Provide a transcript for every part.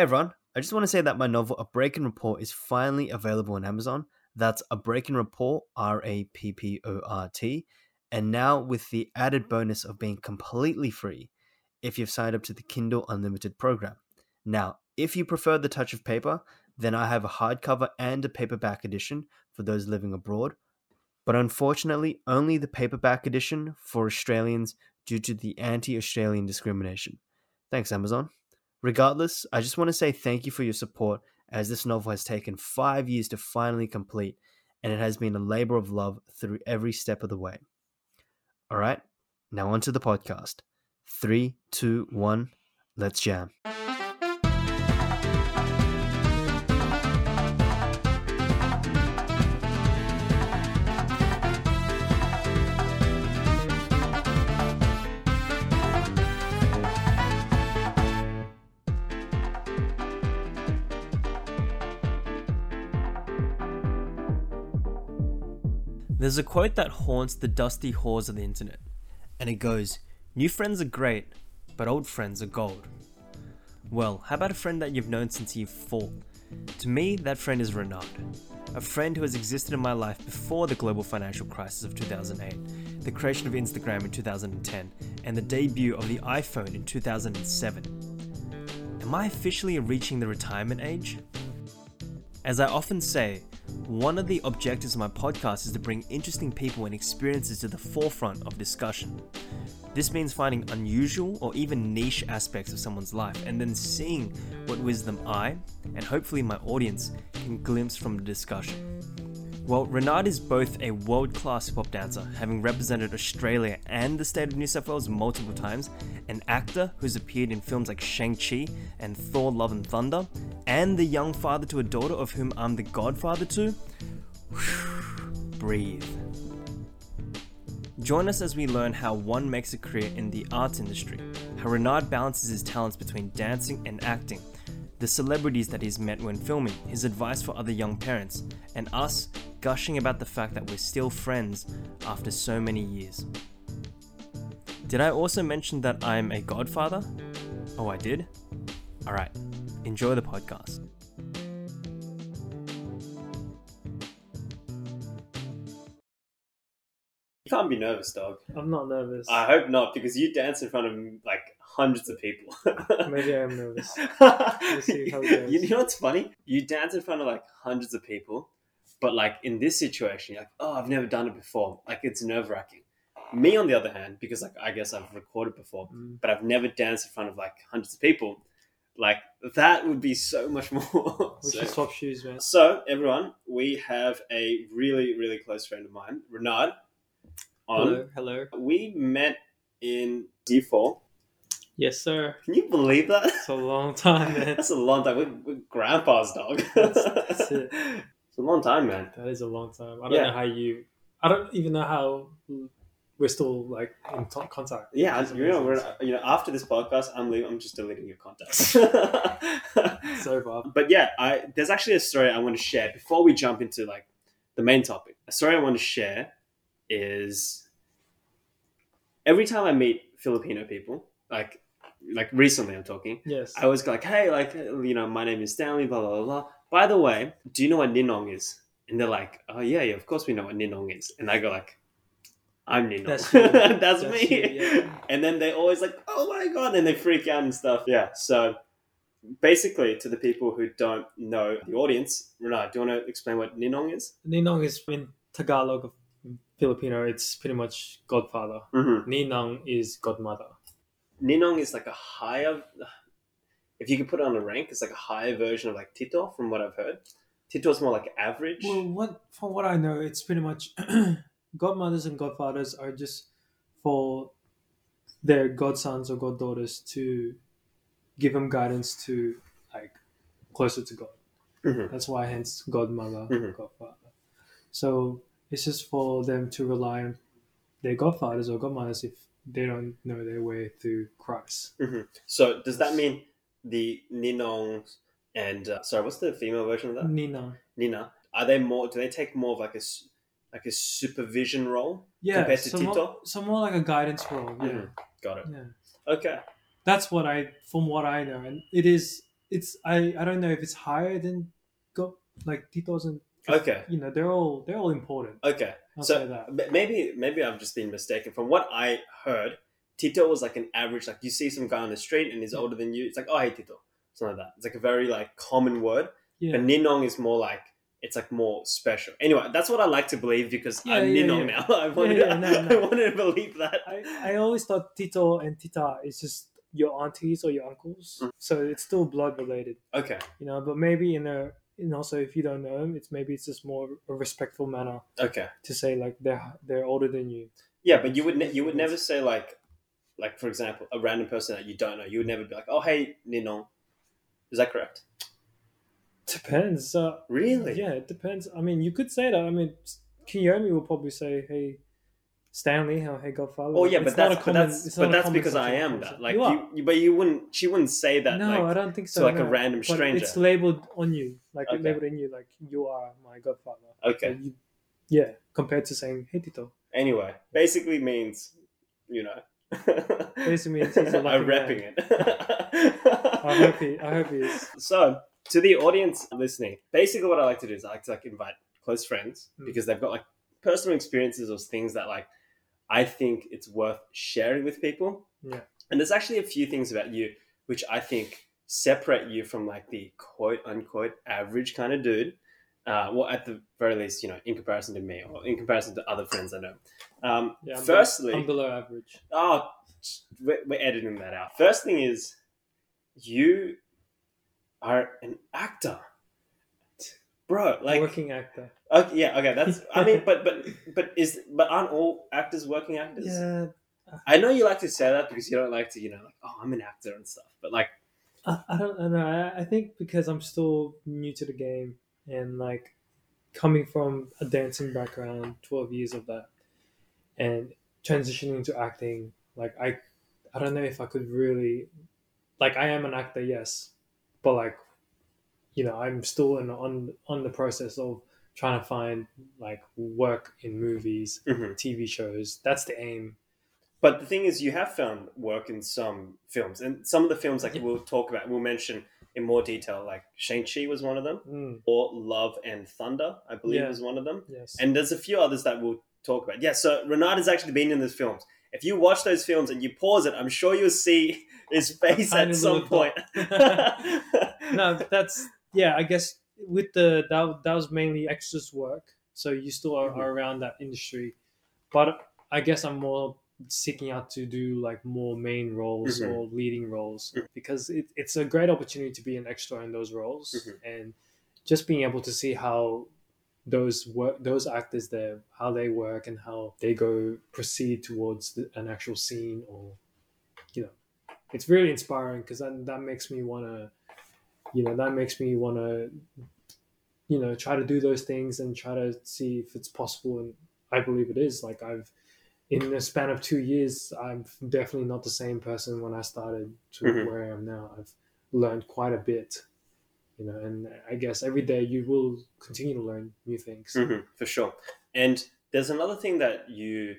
Hey everyone, I just want to say that my novel A Break-In Rapport is finally available on Amazon. That's A Break-In Rapport, R A P P O R T, and now with the added bonus of being completely free if you've signed up to the Kindle Unlimited program. Now, if you prefer the touch of paper, then I have a hardcover and a paperback edition for those living abroad. But unfortunately, only the paperback edition for Australians due to the anti Australian discrimination. Thanks, Amazon. Regardless, I just want to say thank you for your support as this novel has taken five years to finally complete, and it has been a labor of love through every step of the way. All right, now on to the podcast. Three, two, one, let's jam. There's a quote that haunts the dusty halls of the internet, and it goes New friends are great, but old friends are gold. Well, how about a friend that you've known since year 4? To me, that friend is Renard, a friend who has existed in my life before the global financial crisis of 2008, the creation of Instagram in 2010, and the debut of the iPhone in 2007. Am I officially reaching the retirement age? As I often say, one of the objectives of my podcast is to bring interesting people and experiences to the forefront of discussion. This means finding unusual or even niche aspects of someone's life and then seeing what wisdom I, and hopefully my audience, can glimpse from the discussion. Well, Renard is both a world class hip hop dancer, having represented Australia and the state of New South Wales multiple times, an actor who's appeared in films like Shang-Chi and Thor Love and Thunder, and the young father to a daughter of whom I'm the godfather to. Breathe. Join us as we learn how one makes a career in the arts industry, how Renard balances his talents between dancing and acting, the celebrities that he's met when filming, his advice for other young parents, and us gushing about the fact that we're still friends after so many years. Did I also mention that I'm a godfather? Oh, I did? Alright, enjoy the podcast. You can't be nervous, dog. I'm not nervous. I hope not, because you dance in front of like hundreds of people. Maybe I am nervous. We'll see how it goes. You know what's funny? You dance in front of like hundreds of people, but like in this situation, you're like, oh, I've never done it before. Like it's nerve wracking. Me, on the other hand, because like I guess I've recorded before, Mm. but I've never danced in front of like hundreds of people. Like that would be so much more. We So- should swap shoes, man. so, everyone, we have a really, really close friend of mine, Renard. On. Hello, hello. We met in D4. Yes, sir. Can you believe that? It's a long time, man. That's a long time. We're, we're grandpa's dog. That's- that's it. It's a long time, man. That is a long time. I don't Yeah. know how you. I don't even know how we're still like in t- contact. Yeah, you know, we're, you know, after this podcast, I'm leaving, I'm just deleting your contacts. so far. but yeah, I there's actually a story I want to share before we jump into like the main topic. A story I want to share is every time I meet Filipino people, like like recently I'm talking, Yes. I was like, hey, like you know, my name is Stanley, blah blah blah. By the way, do you know what ninong is? And they're like, oh yeah, yeah, of course we know what ninong is. And I go like, I'm ninong. That's. That's, That's me. you, yeah. And then they always like, oh my god, and they freak out and stuff. Yeah. So basically, to the people who don't know the audience, Renard, do you want to explain what ninong is? Ninong is in Tagalog of Filipino. It's pretty much godfather. Mm-hmm. Ninang is godmother. Ninong is like a higher. If you could put it on a rank, it's like a higher version of like Tito, from what I've heard. Tito is more like average. Well, what from what I know, it's pretty much godmothers and godfathers are just for their godsons or goddaughters to give them guidance to like closer to God. Mhm. That's why, hence, godmother, Mhm. godfather. So it's just for them to rely on their godfathers or godmothers if they don't know their way through Christ. Mhm. So does that mean the Ninong and uh, sorry, what's the female version of that? Nina. Nina. Are they more? Do they take more of like a like a supervision role? Yeah, Compared to so Tito? more, so more like a guidance role. Yeah, Mhm. Got it. yeah. Okay. That's what I, from what I know, and it is it's I I don't know if it's higher than got like Tito's and Okay. you know they're all they're all important. Okay. I'll so maybe maybe I've just been mistaken. From what I heard, Tito was like an average. Like you see some guy on the street and he's older than you. It's like oh hey Tito, something like that. It's like a very like common word. Yeah. But Ninong is more like it's like more special. Anyway, that's what I like to believe because Yeah, I'm yeah, Ninong yeah. now. I wanted, yeah, no, I no. wanted to believe that. I, I always thought Tito and Tita is just your aunties or your uncles, Mm. so it's still blood related, Okay. you know. But maybe in a and also if you don't know them, it's maybe it's just more a respectful manner Okay. to say like they're they're older than you. Yeah, but you would ne- you would never say like like for example a random person that you don't know. You would never be like oh hey Ninong. Is that correct? Depends. Uh, Really? Yeah, it depends. I mean, you could say that. I mean, Kiyomi will probably say, "Hey, Stanley," or "Hey, Godfather." Oh yeah, It's but that's a but that's but that's because I am concept. that. Like You you, you, but you wouldn't. She wouldn't say that. no, like, I don't think so. to, like, a no. random But stranger. It's labeled on you, like Okay. labeled in you, like you are my godfather. okay. Like, you- yeah, compared to saying "Hey, Tito." Anyway, basically means, you know. Basically means he's a lucky I'm repping man. it. I hope he. I hope he is. So, to the audience listening, basically what I like to do is I like to like invite close friends Mm. because they've got like personal experiences or things that like I think it's worth sharing with people. Yeah. And there's actually a few things about you which I think separate you from like the quote unquote average kind of dude. Uh, well, at the very least, you know, in comparison to me or in comparison to other friends I know. Um, Yeah. I'm firstly, below, I'm below average. Oh, we're, we're editing that out. First thing is, you are an actor, bro. Like, Working actor. okay, yeah, okay. That's. I mean, but but but is but aren't all actors working actors? Yeah. I know you like to say that because you don't like to, you know, like, oh, I'm an actor and stuff. But like, I, I don't I know. I, I think because I'm still new to the game and like coming from a dancing background, 12 years of that, and transitioning to acting, like I, I don't know if I could really, like I am an actor, yes, but like, you know, I'm still in on on the process of trying to find like work in movies, Mhm. TV shows. That's the aim. but the thing is, you have found work in some films, and some of the films like Yeah. we'll talk about, we'll mention in more detail. Like Shang Chi was one of them, Mm, or Love and Thunder, I believe, Yeah. was one of them. yes. And there's a few others that we'll talk about. Yeah, so Renard has actually been in those films. If you watch those films and you pause it, I'm sure you'll see his face at some point. no, that's yeah. I guess with the that, that was mainly extras work, so you still are, Mhm. are around that industry. But I guess I'm more seeking out to do like more main roles Mhm. or leading roles Mhm. because it, it's a great opportunity to be an extra in those roles Mhm. and just being able to see how those work those actors there how they work and how they go proceed towards the, an actual scene or you know it's really inspiring because that, that makes me want to you know that makes me want to you know try to do those things and try to see if it's possible. And i believe it is. Like i've in the span of two years i'm definitely not the same person when i started to Mhm. where i am now. I've learned quite a bit you know and i guess every day you will continue to learn new things Mhm, for sure. And there's another thing that you,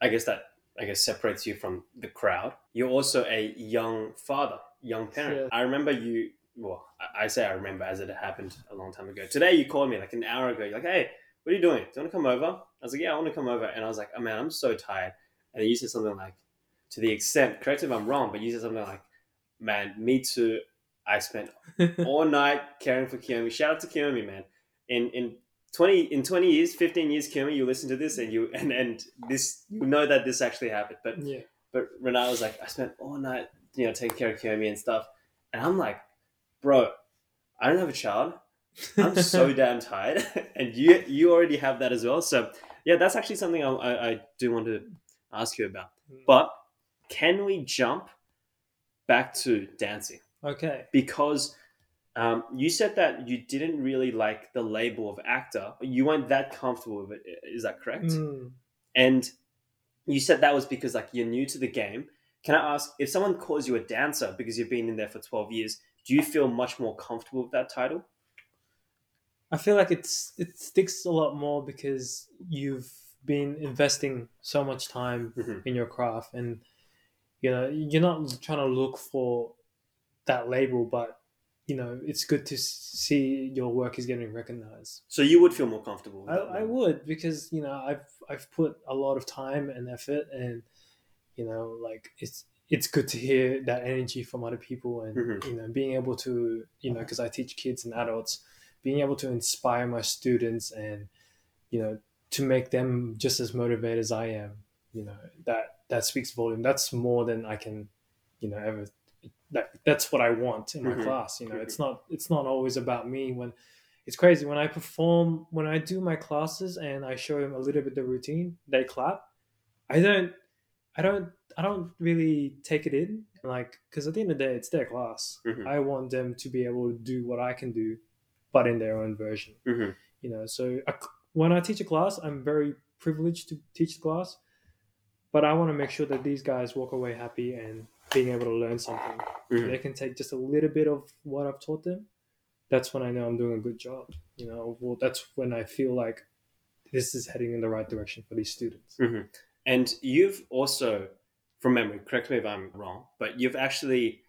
I guess that I guess separates you from the crowd. You're also a young father, young parent. Yeah. I remember you. Well, I- say I remember as it happened a long time ago. Today you called me like an hour ago. You're like, "Hey, what are you doing? Do you want to come over?" I was like, "Yeah, I want to come over." And I was like, "Oh man, I'm so tired." And then you said something like, to the extent, correct if I'm wrong, but you said something like, "Man, me too. I spent all night caring for Kiyomi. Shout out to Kiyomi, man. In in twenty in twenty years, fifteen years, Kiyomi, you listen to this and you and and this you know that this actually happened. But yeah but Renata was like, I spent all night, you know, taking care of Kiyomi and stuff. And I'm like, bro, I don't have a child. I'm so damn tired, and you you already have that as well. So yeah, that's actually something I, I, I do want to ask you about. Hmm. But can we jump back to dancing? Okay because um, you said that you didn't really like the label of actor. You weren't that comfortable with it. Is that correct? Mm. And you said that was because like you're new to the game. Can I ask if someone calls you a dancer because you've been in there for twelve years? Do you feel much more comfortable with that title? I feel like it's it sticks a lot more because you've been investing so much time Mhm. in your craft, and you know you're not trying to look for that label, but you know, it's good to see your work is getting recognized. So you would feel more comfortable. I, I would because you know I've I've put a lot of time and effort and you know like it's it's good to hear that energy from other people and Mhm. you know being able to you know because I teach kids and adults being able to inspire my students and you know to make them just as motivated as I am you know that that speaks volume that's more than I can you know ever that that's what I want in my Mhm. class you know Mhm. it's not it's not always about me when it's crazy when I perform when I do my classes and I show them a little bit the routine they clap I don't I don't I don't really take it in like because at the end of the day it's their class Mhm. I want them to be able to do what I can do but in their own version Mhm. you know so a, when I teach a class I'm very privileged to teach the class but I want to make sure that these guys walk away happy and being able to learn something Mhm. they can take just a little bit of what I've taught them, that's when I know I'm doing a good job. You know, well, that's when I feel like this is heading in the right direction for these students. Mhm. And you've also, from memory, correct me if I'm wrong, but you've actually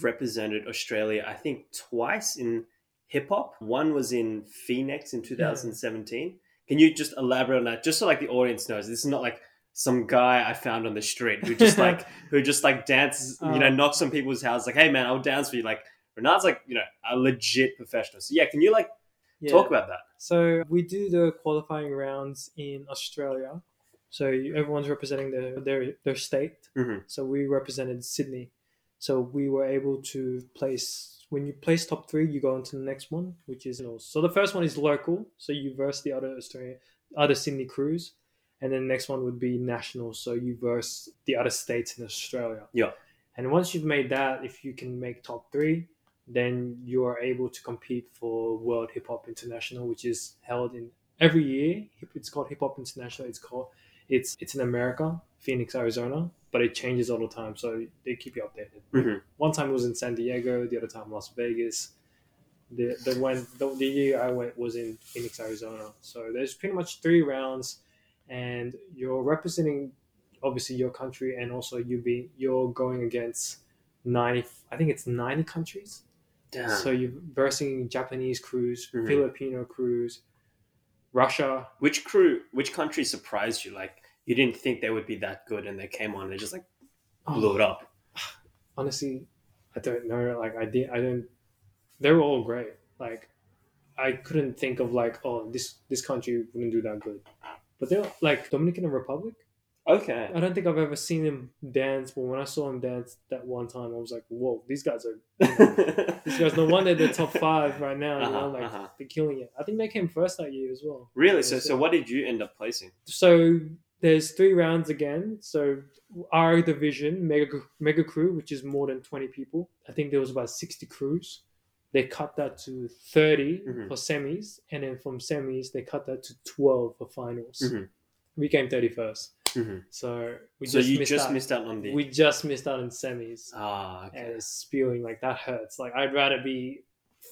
represented Australia, I think, twice in hip hop. One was in Phoenix in 2017. Can you just elaborate on that, just so like the audience knows? This is not like some guy I found on the street who just like who just like dances, you know, Uh. knocks on people's houses, like, "Hey man, I'll dance for you." Like Renard's like, you know, a legit professional. So yeah, can you like Yeah. talk about that? So we do the qualifying rounds in Australia. So everyone's representing their their, their state. Mhm. So we represented Sydney. So we were able to place when you place top three, you go into the next one, which is so the first one is local. So you verse the other Australian, other Sydney crews, and then the next one would be national. So you verse the other states in Australia. Yeah. And once you've made that, if you can make top three, then you are able to compete for World Hip Hop International, which is held in every year. It's called Hip Hop International. It's called it's it's in America, Phoenix, Arizona, but it changes all the time, so they keep you updated. Mhm. One time it was in San Diego, the other time Las Vegas. The the when the, the year I went was in Phoenix, Arizona. So there's pretty much three rounds, and you're representing obviously your country, and also you be you're going against ninety. I think it's ninety countries. Damn. So you're versing Japanese crews, Mhm. Filipino crews, Russia. Which crew, which country surprised you? Like you didn't think they would be that good, and they came on and they just like blew it up. honestly, I don't know. Like I did, I don't. They were all great. Like I couldn't think of like, oh, this this country wouldn't do that good. But they're like Dominican Republic. Okay. I don't think I've ever seen him dance. But when I saw him dance that one time, I was like, whoa, these guys are these guys. No wonder they're top five right now. You know, Uh-huh, like uh-huh. they're killing it. I think they came first that year as well. really? So, so what did you end up placing? so there's three rounds again. So our division, Mega Mega Crew, which is more than 20 people. I think there was about 60 crews. They cut that to 30 Mhm. for semis, and then from semis they cut that to 12 for finals. Mhm. We came 31st, Mhm. so we so just you missed just out. missed out on the. We just missed out on semis, ah, and okay. it's spewing like that hurts. Like I'd rather be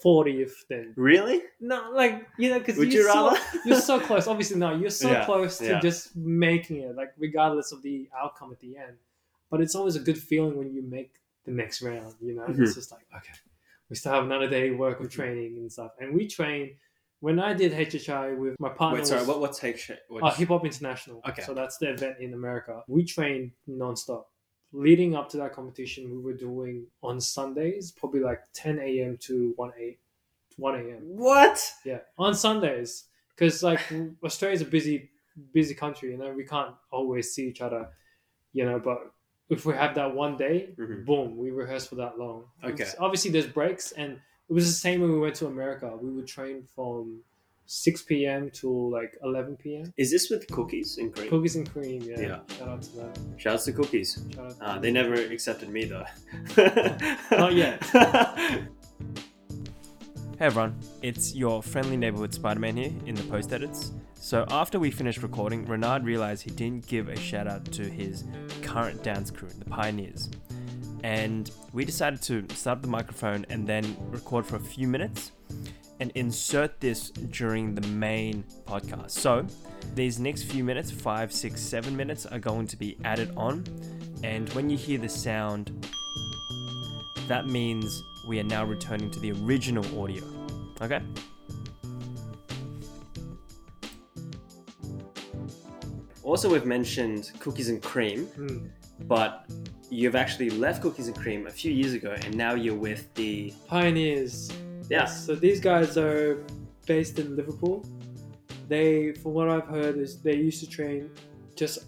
40th than Really? no, like you know, because you're you so, you're so close. Obviously, no, you're so Yeah, close to yeah. just making it, like regardless of the outcome at the end. But it's always a good feeling when you make the next round. You know, Mhm. it's just like okay, we still have another day work of Mhm. training and stuff. And we train. When I did HHI with my partner, Wait, sorry. was, What? What's take? What, uh, Hip Hop International. Okay. So that's the event in America. We trained nonstop. Leading up to that competition, we were doing on Sundays, probably like 10 a.m. to 1 a 1 a.m. what? Yeah, on Sundays, because like Australia's a busy, busy country. You know, we can't always see each other. You know, but if we have that one day, Mhm. boom, we rehearse for that long. Okay. It's- obviously, there's breaks, and it was the same when we went to America. We would train from 6 p.m. to like 11 p.m. Is this with cookies and cream? Cookies and cream, yeah. Yeah. Shout out to them. Shout out to cookies. Shout out to Ah, them. they never accepted me though. Not yet. Hey everyone, it's your friendly neighborhood Spider Man here in the post edits. So, after we finished recording, Renard realized he didn't give a shout out to his current dance crew, the Pioneers. And we decided to start up the microphone and then record for a few minutes and insert this during the main podcast. So, these next few minutes five, six, seven minutes are going to be added on. And when you hear the sound, that means we are now returning to the original audio. Okay? Also, we've mentioned cookies and cream, Mm. but you've actually left cookies and cream a few years ago, and now you're with the Pioneers. yeah. So these guys are based in Liverpool. They, from what I've heard, is they used to train just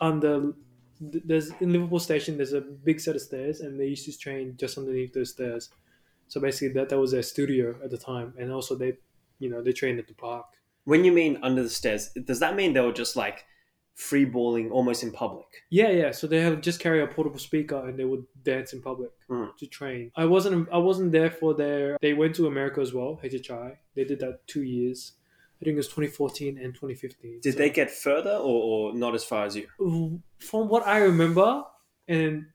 under. There's in Liverpool Station. There's a big set of stairs, and they used to train just underneath those stairs. So basically, that that was their studio at the time, and also they, you know, they trained at the park. When you mean under the stairs, does that mean they were just like free balling almost in public? Yeah, yeah. So they have just carry a portable speaker and they would dance in public Mm. to train. I wasn't I wasn't there for their. They went to America as well. HHI. They did that two years. I think it was 2014 and 2015. Did So- they get further or, or not as far as you? From what I remember, and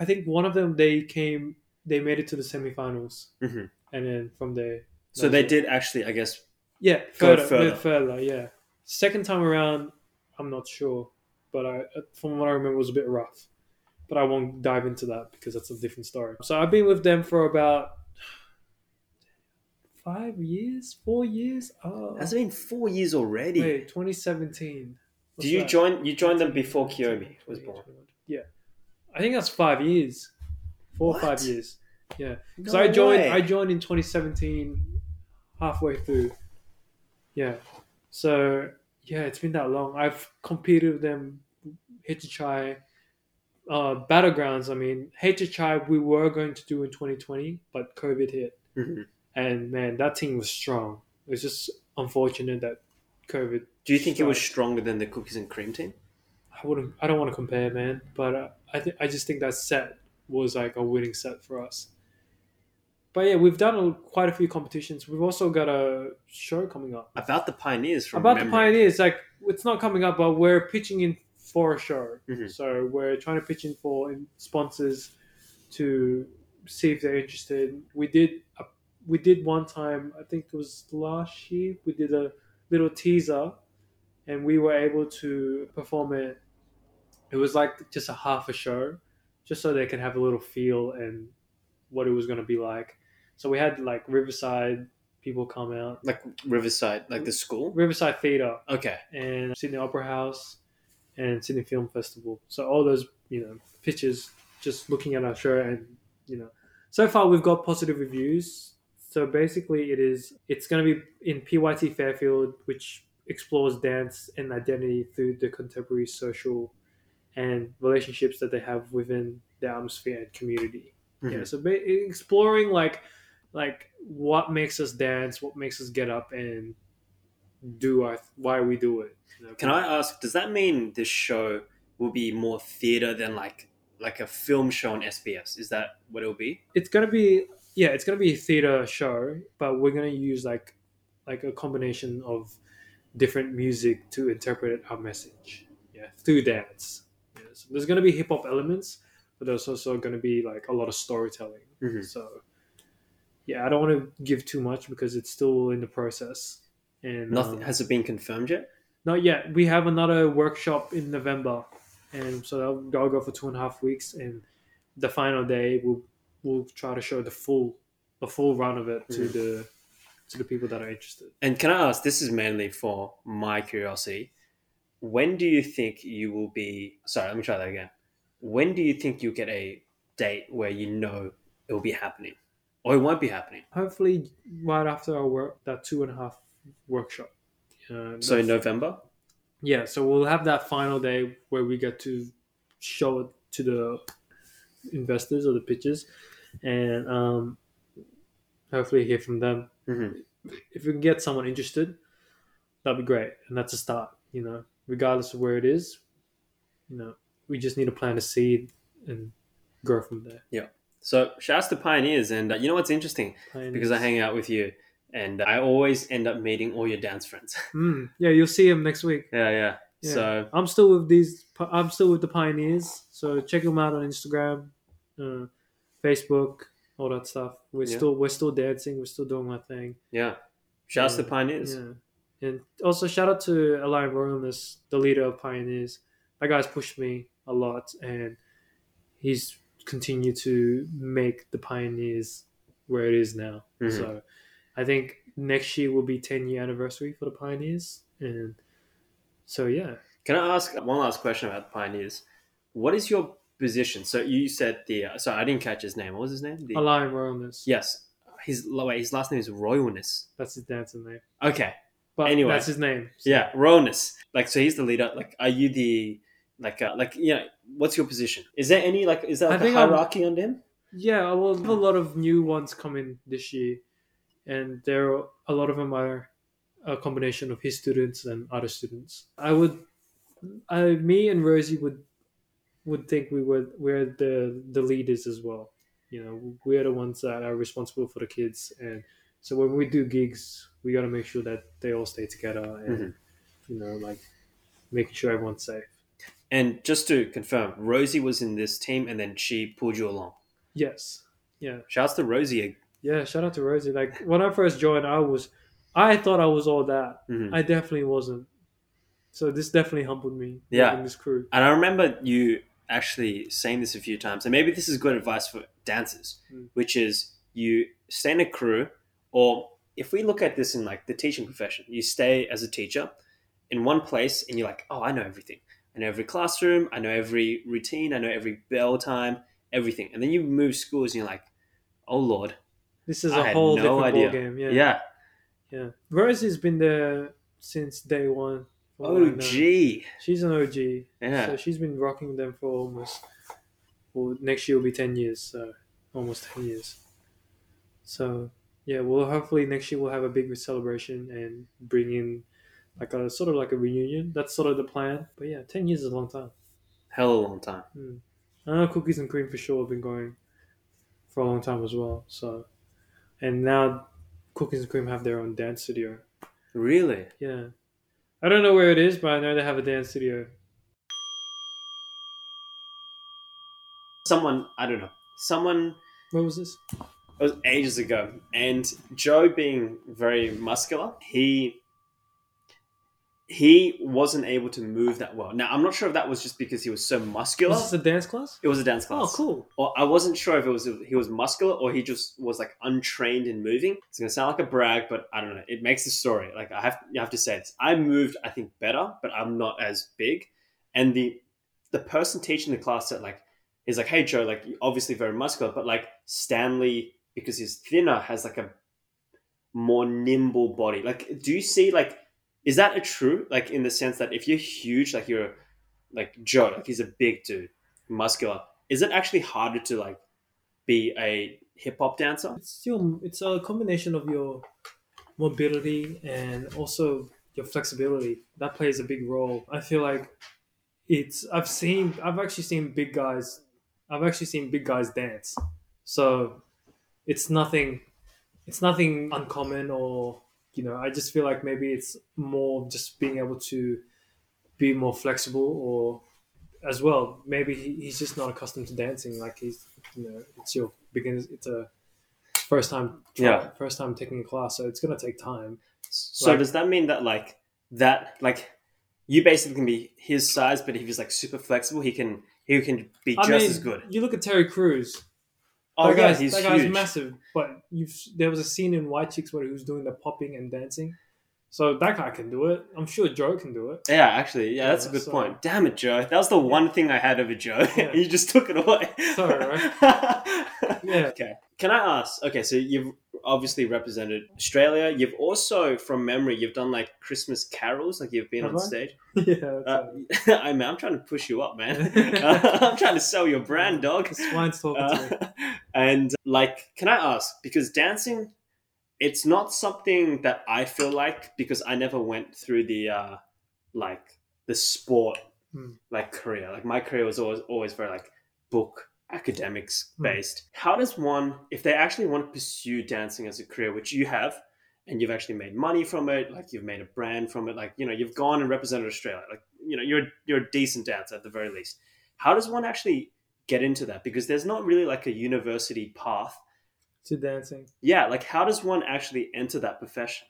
I think one of them they came. They made it to the semifinals, Mhm. and then from there. So they did actually, I guess. Yeah, further. further. further. Yeah. Second time around, I'm not sure, but I, uh, from what I remember, it was a bit rough. But I won't dive into that because that's a different story. So I've been with them for about five years, four years. Oh, Has it been four years already? wait, 2017. What's Did you that? join? You joined them before 19, Kiyomi was born. 21. Yeah, I think that's five years, four or five years. Yeah, because No I joined. way. I joined in 2017, halfway through. Yeah, so yeah, it's been that long. I've competed with them, HHI, uh, battlegrounds. I mean, HHI we were going to do in 2020, but COVID hit, Mhm. and man, that team was strong. It was just unfortunate that COVID. Do you think it was stronger than the cookies and cream team? I wouldn't. I don't want to compare, man. But uh, I th- I just think that set was like a winning set for us. But yeah, we've done a, quite a few competitions. We've also got a show coming up About the pioneers from about the pioneers. Like it's not coming up, but we're pitching in for a show. Mhm. So we're trying to pitch in for sponsors to see if they're interested. We did. A, we did one time. I think it was last year. We did a little teaser, and we were able to perform it. It was like just a half a show, just so they can have a little feel and what it was going to be like. So we had like Riverside people come out, Like Riverside, like the school. Riverside Theatre, Okay. and Sydney Opera House and Sydney Film Festival. So all those, you know, pictures just looking at our show and, you know, so far we've got positive reviews. So basically it is it's going to be in PYT Fairfield which explores dance and identity through the contemporary social and relationships that they have within the atmosphere and community. Yeah, Mhm. so exploring like like what makes us dance, what makes us get up and do our why we do it. you know? Can I ask? Does that mean this show will be more theater than like like a film show on SBS? Is that what it'll be? It's gonna be yeah, it's gonna be a theater show, but we're gonna use like like a combination of different music to interpret our message. Yeah, through dance. Yeah, so there's gonna be hip hop elements, but there's also gonna be like a lot of storytelling. Mhm. So yeah, I don't want to give too much because it's still in the process. And Nothing um, has it been confirmed yet? Not yet. We have another workshop in November, and so that'll, that'll go for two and a half weeks. And the final day, we'll we'll try to show the full the full run of it to Mhm. the to the people that are interested. And can I ask? This is mainly for my curiosity. When do you think you will be? Sorry, let me try that again. When do you think you'll get a date where you know it will be happening, or it won't be happening? Hopefully, right after our work, that two and a half workshop. Uh, So in November. yeah, so we'll have that final day where we get to show it to the investors or the pitchers, and um, hopefully hear from them. Mhm. If we can get someone interested, that'd be great, and that's a start. You know, regardless of where it is, you know, we just need to plant a seed and grow from there. So shouts to pioneers, and uh, you know what's interesting because I hang out with you, and I always end up meeting all your dance friends. Mm, yeah, you'll see him next week. yeah, yeah. Yeah. So I'm still with these. I'm still with the pioneers. So check them out on Instagram, uh, Facebook, all that stuff. We're Yeah. still we're still dancing. We're still doing our thing. yeah, shouts Yeah. to pioneers. Yeah, and also shout out to Elian Royalness, the leader of Pioneers. That guy's pushed me a lot, and he's continue to make the Pioneers where it is now. Mhm. So I think next year will be 10 year anniversary for the Pioneers. And so, yeah. Can I ask one last question about the Pioneers? What is your position? So you said the. Uh, sorry, I didn't catch his name. What was his name? The, Align Royalness. yes, his wait, his last name is Royalness. That's his dancer name. Okay, But Anyway. that's his name. So- yeah, Royalness. Like, so he's the leader. Like, are you the like uh, like you know what's your position? Is there any like is there I like a think I'm- hierarchy under him? Yeah, well, a lot of new ones coming this year, and there are, a lot of them are a combination of his students and other students. I would, I, me and Rosie would, would think we were we're the the leaders as well. You know, we're the ones that are responsible for the kids, and so when we do gigs, we got to make sure that they all stay together, and you know, like making sure everyone's safe. And just to confirm, Rosie was in this team, and then she pulled you along. Yes, yeah. Shouts to Rosie. Yeah, shout out to Rosie. Like when I first joined, I was, I thought I was all that. Mhm. I definitely wasn't. So this definitely humbled me. Yeah. in this crew. And I remember you actually saying this a few times, and maybe this is good advice for dancers, Mm. which is you stay in a crew, or if we look at this in like the teaching profession, you stay as a teacher in one place, and you're like, oh, I know everything. I know every classroom. I know every routine. I know every bell time, everything. And then you move schools, and you're like, oh lord, This is I a whole no different idea. game. Yeah, yeah. yeah. Rosie's been there since day one. from what I Oh, gee, She's an OG. yeah. So she's been rocking them for almost. Well, next year will be ten years. So almost ten years. So yeah, well, hopefully next year we'll have a big celebration and bring in like a sort of like a reunion. That's sort of the plan. But yeah, ten years is a long time. Hell a long time. Mm. I know Cookies and Cream for sure have been going for a long time as well. So, and now Cookies and Cream have their own dance studio. Really? Yeah, I don't know where it is, but I know they have a dance studio. Someone, I don't know. Someone What was this? it was ages ago and joe being very muscular he he wasn't able to move that well. Now i'm not sure if that was just because he was so muscular. Was this a dance class? it was a dance oh, class. Oh, cool. or i wasn't sure if it was he was muscular or he just was like untrained in moving. It's gonna sound like a brag but i don't know. It makes the story. Like i have you have to say this. I moved i think better but i'm not as big. And the the person teaching the class said like he's like hey joe like you're obviously very muscular but like stanley because he's thinner has like a more nimble body. Like do you see like is that a true like in the sense that if you're huge like you're like joe like he's a big dude muscular is it actually harder to like be a hip-hop dancer It's still it's a combination of your mobility and also your flexibility. That plays a big role. I feel like it's I've seen I've actually seen big guys I've actually seen big guys dance. So it's nothing it's nothing uncommon or you know, I just feel like maybe it's more just being able to be more flexible or as well, maybe he, he's just not accustomed to dancing. Like he's, you know, it's your beginners. It's a first time, Yeah. first time taking a class, so it's gonna take time. so Like- does that mean that like that like you basically can be his size but if he's like super flexible he can he can be just I mean, as good You look at Terry Crews. Oh that yeah guy's, he's that guy's huge massive. But you've there was a scene in White Chicks where he was doing the popping and dancing. So that guy can do it. I'm sure Joe can do it. yeah actually yeah that's a good so- point damn it joe that was the one thing i had over joe Yeah. you just took it away Sorry, Yeah. okay can i ask okay so you've obviously represented australia you've also from memory you've done like christmas carols like you've been Have on I? stage yeah. Uh. I mean, i'm trying to push you up man i'm trying to sell your brand dog swine's talking to me. Uh, and like, can I ask? Because dancing, it's not something that I feel like because I never went through the uh, like the sport Hmm. like career. Like my career was always always very like book academics Hmm. based. How does one, if they actually want to pursue dancing as a career, which you have, and you've actually made money from it, like you've made a brand from it, like you know you've gone and represented Australia, like you know you're you're a decent dancer at the very least. How does one actually get into that? Because there's not really like a university path. To dancing. Yeah, like how does one actually enter that profession?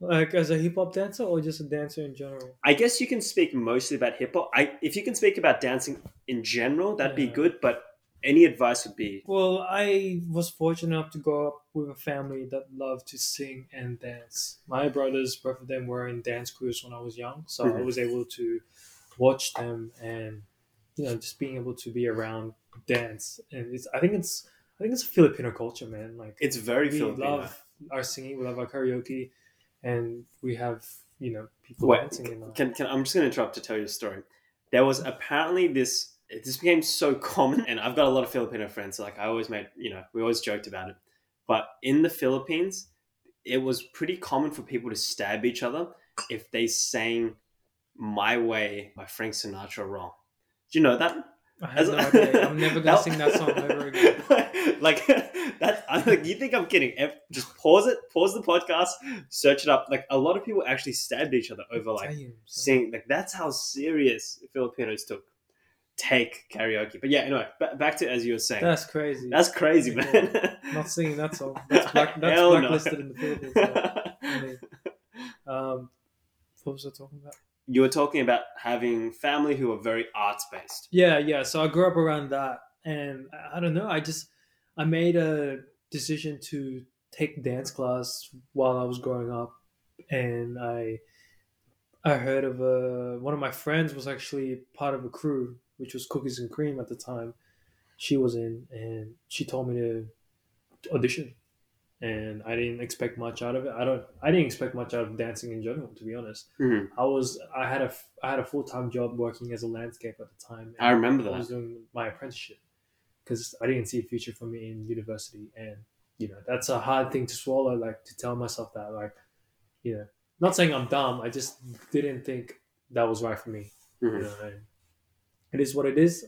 Like as a hip hop dancer or just a dancer in general? I guess you can speak mostly about hip hop. I if you can speak about dancing in general, that'd be good. But any advice would be Well, I was fortunate enough to grow up with a family that loved to sing and dance. My brothers, both of them, were in dance crews when I was young, so I Mhm. was able to watch them and you know just being able to be around dance. And it's I think it's I think it's a Filipino culture, man. Like it's very we Filipino. love our singing, we love our karaoke, and we have you know people Wait, dancing in our Can, can I'm just going to interrupt to tell you a story. There was apparently this. This became so common, and I've got a lot of Filipino friends. So like I always made, you know, we always joked about it. But in the Philippines, it was pretty common for people to stab each other if they sang "My Way" by Frank Sinatra wrong. Do you know that? I have no idea. I'm never gonna sing that song ever again. like that's I'm like you think I'm kidding? Just pause it, pause the podcast, search it up. Like a lot of people actually stabbed each other over like Damn, son. sing like that's how serious Filipinos took take karaoke. But yeah, anyway, ba- back to as you were saying. That's, crazy. That's crazy. crazy, man. not singing that song. That's, black, that's Hell no. blacklisted in the Philippines. I mean, um, what was I talking about? You were talking about having family who are very arts based. Yeah, yeah. So I grew up around that, and I- don't know. I just I made a decision to take dance class while I was growing up, and I I heard of a one of my friends was actually part of a crew, which was Cookies and Cream at the time. She was in, and she told me to audition, and I didn't expect much out of it. I don't. I didn't expect much out of dancing in general, to be honest. Mhm. I was I had a I had a full time job working as a landscaper at the time. I remember that. I was doing my apprenticeship because I didn't see a future for me in university, and you know that's a hard thing to swallow. Like to tell myself that, like you know, not saying I'm dumb. I just didn't think that was right for me. You Mhm. know, and it is what it is.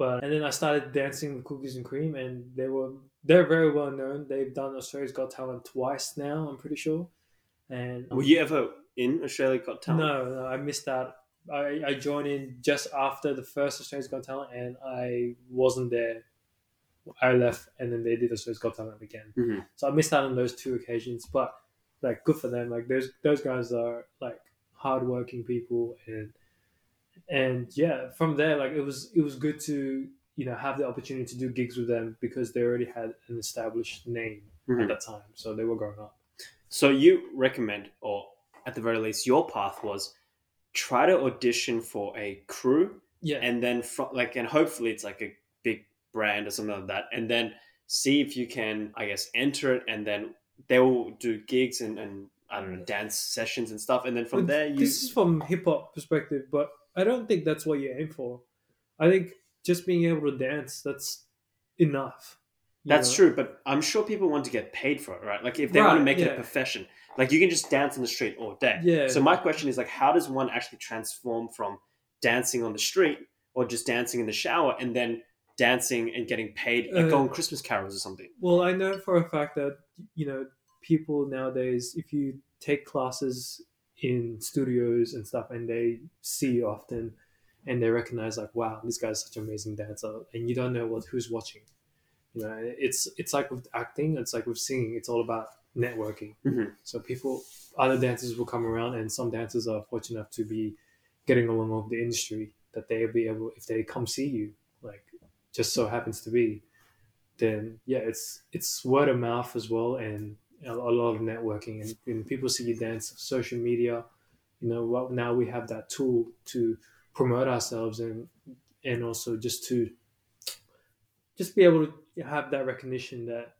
But and then I started dancing with Cookies and Cream, and they were they're very well known. They've done Australia's Got Talent twice now. I'm pretty sure. And Were you ever in Australia's Got Talent? no, no, I missed that. I, I joined in just after the first Australia's Got Talent, and I wasn't there. I left, and then they did Australia's Got Talent again. Mhm. So I missed out on those two occasions. But like, good for them. Like those those guys are like hardworking people, and and yeah, from there, like it was it was good to you know have the opportunity to do gigs with them because they already had an established name Mhm. at that time, so they were growing up. So you recommend, or at the very least, your path was try to audition for a crew Yeah, and then from like and hopefully it's like a big brand or something like that and then see if you can i guess enter it and then they will do gigs and, and i don't know dance sessions and stuff and then from there you This is from hip hop perspective, but I don't think that's what you aim for. I think just being able to dance that's enough. that's know? true but i'm sure people want to get paid for it right like if they want to Right, make it a profession like you can just dance on the street all day Yeah. so my question is like how does one actually transform from dancing on the street or just dancing in the shower and then dancing and getting paid like Uh, going christmas carols or something Well, I know for a fact that you know people nowadays, if you take classes in studios and stuff, and they see you often, and they recognize like, wow, this guy's such an amazing dancer, and you don't know what who's watching. You know, it's it's like with acting, it's like with singing. It's all about networking. Mhm. So people, other dancers will come around, and some dancers are fortunate enough to be getting along with the industry that they'll be able if they come see you, like just so happens to be then yeah, it's it's word of mouth as well, and a, a lot of networking. And when people see you dance, social media, you know, well, now we have that tool to promote ourselves and and also just to just be able to have that recognition that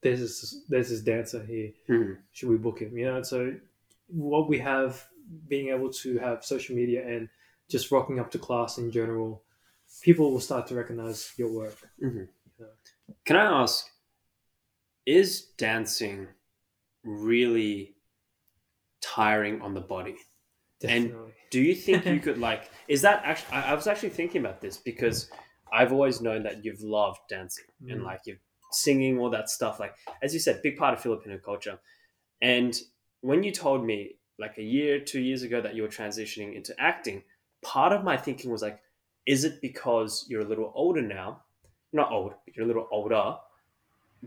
there's this, there's this dancer here. Mhm. Should we book him? You know, so what we have being able to have social media and just rocking up to class in general, people will start to recognize your work. Can I ask, is dancing really tiring on the body? And- Definitely. Do you think you could like? Is that actually? I, I was actually thinking about this because I've always known that you've loved dancing and Mm. like you're singing all that stuff. Like as you said, big part of Filipino culture. And when you told me like a year, two years ago that you were transitioning into acting, part of my thinking was like, is it because you're a little older now? Not old, but you're a little older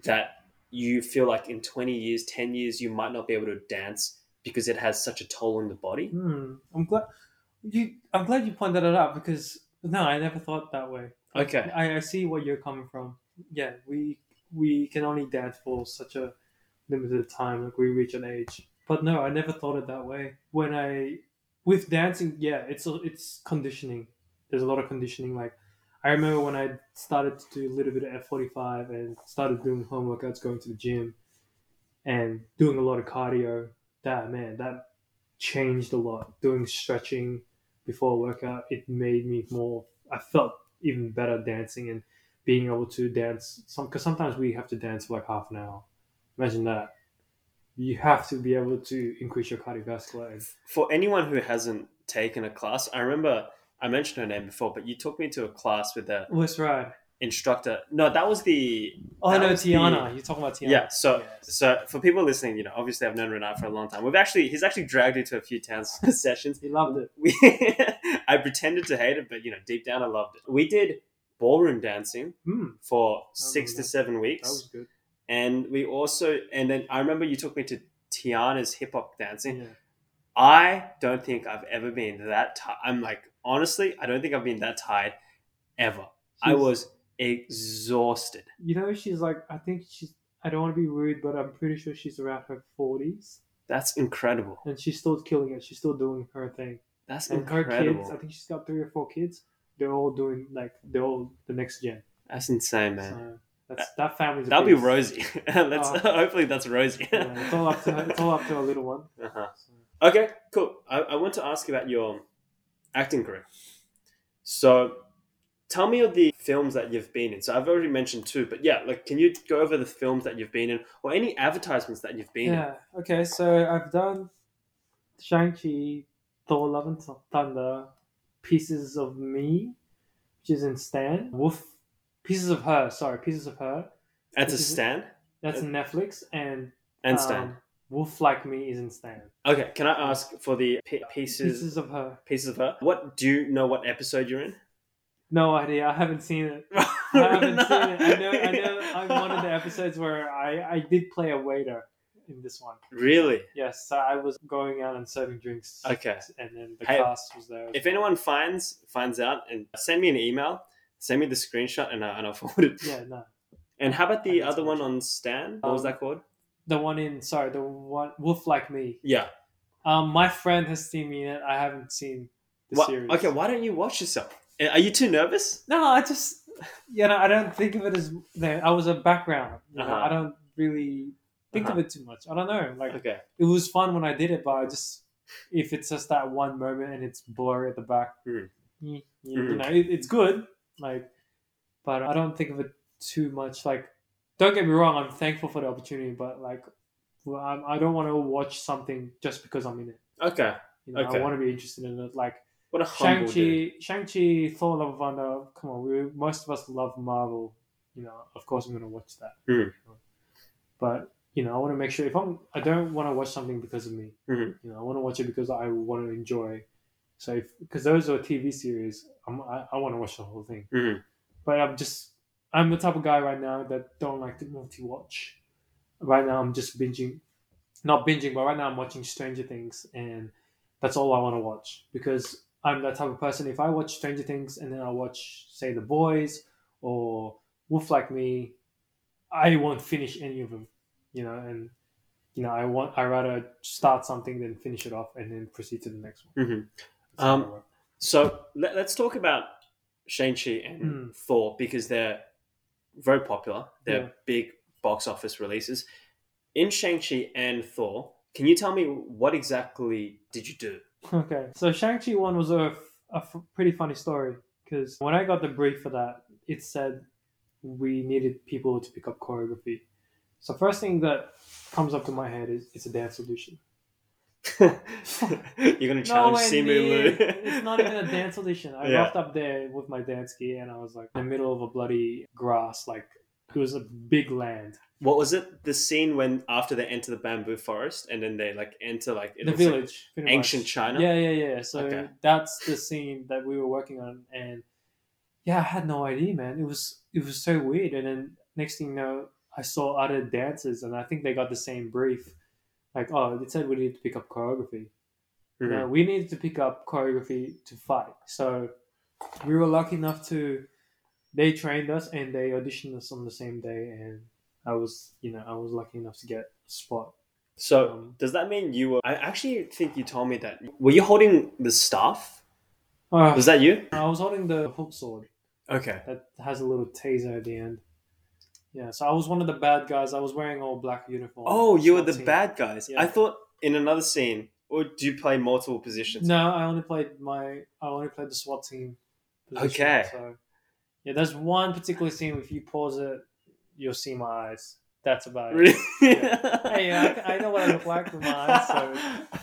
that you feel like in 20 years, 10 years, you might not be able to dance because it has such a toll on the body? Hmm. I'm glad you. I'm glad you pointed it out because no, I never thought that way. Okay. I, I see where you're coming from. Yeah, we we can only dance for such a limited time. Like we reach an age. But no, I never thought it that way. When I with dancing, yeah, it's it's conditioning. There's a lot of conditioning. Like I remember when I started to do a little bit of F45 and started doing home workouts, going to the gym, and doing a lot of cardio. That man, that changed a lot. Doing stretching before a workout, it made me more. I felt even better dancing and being able to dance. Some because sometimes we have to dance for like half an hour. Imagine that. You have to be able to increase your cardiovascular. For anyone who hasn't taken a class, I remember I mentioned her name before, but you took me to a class with right? instructor. No, that was the Oh That no, was the- Tiana. You're talking about Tiana. Yeah, so Yes. so for people listening, you know, obviously I've known Renat for a long time. We've actually he's actually dragged me to a few dance sessions. he loved it. We I pretended to hate it, but you know, deep down I loved it. We did ballroom dancing Hmm, for six to remember. seven that weeks, was good. and we also and then I remember you took me to Tiana's hip hop dancing. Yeah. I don't think I've ever been that. I'm like honestly, I don't think I've been that tired ever. I was exhausted. You know, she's like. I think she's. I don't want to be rude, but I'm pretty sure she's around her forties, That's incredible. and she's still killing it. She's still doing her thing. That's And her incredible. kids, I think she's got three or four kids. They're all doing like they're all the next gen. That's insane, man. So that's that family's that'll be. Rosie. Let's Oh. hopefully that's Rosie. Yeah, it's all up to her. It's all up to a little one. uh-huh. So, Okay, cool. I, I want to ask you about your acting career. So, tell me of the films that you've been in. So I've already mentioned two, but yeah, like, can you go over the films that you've been in, or any advertisements that you've been in? yeah. Okay. So I've done Shang Chi, Thor: Love and Thunder, Pieces of Me, which is in Stan. Wolf, Pieces of Her. Sorry, Pieces of Her. That's a Stan That's in Netflix, and and Stan. Um, Wolf Like Me is in Stan. Okay, can I ask for the pieces Pieces of Her. pieces of her? What do you know? What episode you're in? No idea. I haven't seen it. I haven't seen it. I know. I know. I'm one of the episodes where I I did play a waiter in this one. Really? Yes, so I was going out and serving drinks. Okay. And then the Hey, cast was there. If anyone finds finds out and send me an email, send me the screenshot and, I, and I'll forward it. yeah, no. And how about the other one on Stan? What was Um, that called? The one in sorry, the one Wolf Like Me. Yeah. Um, my friend has seen me in it. I haven't seen the Wha- series. okay, why don't you watch yourself? Are you too nervous? No, I just you know I don't think of it as. I was a background. You know, Uh-huh. I don't really think of Uh-huh. it too much. I don't know. Like Okay. it was fun when I did it, but I just if it's just that one moment and it's blurry at the back, Mhm. you, you Mhm. know, it, it's good. Like, but I don't think of it too much. Like, don't get me wrong, I'm thankful for the opportunity, but like, well, I'm, I don't want to watch something just because I'm in it. Okay. You know, Okay. I want to be interested in it. Like What a Shang. Chi, Shang Chi, Thor: Love and Thunder. Come on, we most of us love Marvel. You know, of course, I'm gonna watch that. Mhm. But you know, I want to make sure if I'm, I don't want to watch something because of me. Mhm. You know, I want to watch it because I want to enjoy. So because those are TV series, I'm, I, I want to watch the whole thing. Mhm. But I'm just I'm the type of guy right now that don't like to multi-watch. Right now, I'm just binging, not binging, but right now I'm watching Stranger Things, and that's all I want to watch because I'm that type of person. If I watch Stranger Things and then I watch, say, The Boys or Wolf Like Me, I won't finish any of them. You know, and you know, I want I rather start something than finish it off and then proceed to the next one. Mhm. Um. So let, us talk about Shang-Chi and Mm. Thor because they're very popular. They're Yeah. big box office releases. In Shang-Chi and Thor, can you tell me what exactly did you do? Okay, so Shang-Chi one was a, a f- pretty funny story because when I got the brief for that, it said we needed people to pick up choreography. So first thing that comes up to my head is it's a dance solution. You're gonna challenge way Simu. It's not even a dance audition. I Yeah. rocked up there with my dance gear and I was like in the middle of a bloody grass, like it was a big land. What was it? The scene when after they enter the bamboo forest and then they like enter like the looks like village, ancient much. China. Yeah, yeah, yeah. So Okay. that's the scene that we were working on, and yeah, I had no idea, man. It was it was so weird. And then next thing you know, I saw other dancers, and I think they got the same brief. Like, oh, it said we need to pick up choreography. Mhm. No, we needed to pick up choreography to fight. So we were lucky enough to they trained us and they auditioned us on the same day, and I was, you know, I was lucky enough to get a spot. So Um, does that mean you were? I actually think you told me that. Were you holding the staff? Uh, Was that you? I was holding the hook sword Okay. that has a little taser at the end. Yeah, so I was one of the bad guys. I was wearing all black uniform. Oh, you were the team. bad guys. Yeah. I thought in another scene, or do you play multiple positions? No, I only played my. I only played the SWAT team. position, Okay. So, yeah, there's one particular scene. If you pause it, you'll see my eyes. That's about it. Really? Hey, I, I know what I look like with my eyes, so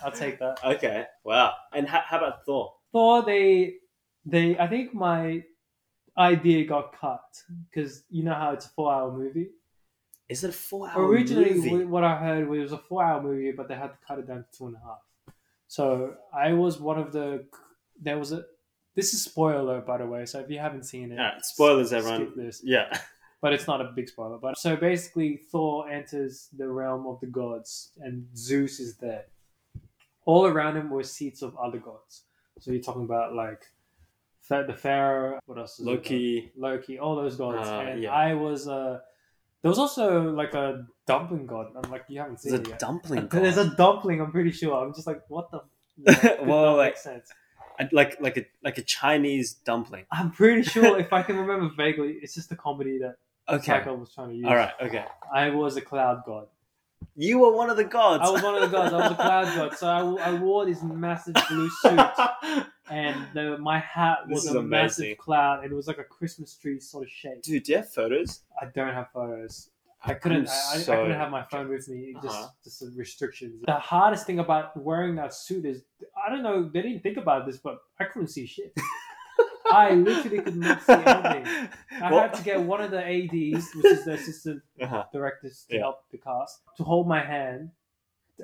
I'll take that. Okay. Wow. And how, how about Thor? Thor, they, they. I think my idea got cut because you know how it's a four-hour movie. Is it a four-hour Originally, movie? wh- what I heard was it was a four-hour movie, but they had to cut it down to two and a half. So I was one of the. There was a. This is spoiler, by the way. So if you haven't seen it, Alright, spoilers, skip everyone. this. Yeah. But it's not a big spoiler. But so basically, Thor enters the realm of the gods, and Zeus is there. All around him were seats of other gods. So you're talking about like Fa- the Pharaoh. What else? is? Loki. Loki, all those gods. Uh, and yeah. I was uh there was also like a dumpling god. I'm like, you haven't seen There's it a yet. dumpling. There's a dumpling, I'm pretty sure. I'm just like, what the yeah, it did Whoa, not wait. make sense. Like like a like a Chinese dumpling. I'm pretty sure if I can remember vaguely, it's just the comedy that Okay. Taika was trying to use. All right. Okay. I was a cloud god. You were one of the gods. I was one of the gods. I was a cloud god. So I, I wore this massive blue suit, and the, my hat was a amazing. massive cloud, and it was like a Christmas tree sort of shape. Dude, do you have photos? I don't have photos. I couldn't. I, so- I couldn't have my phone with me. Just, Uh-huh. just restrictions. The hardest thing about wearing that suit is I don't know. They didn't think about this, but I couldn't see shit. I literally could not see anything. I Well- had to get one of the ADs, which is the assistant Uh-huh. directors to Yeah. help the cast, to hold my hand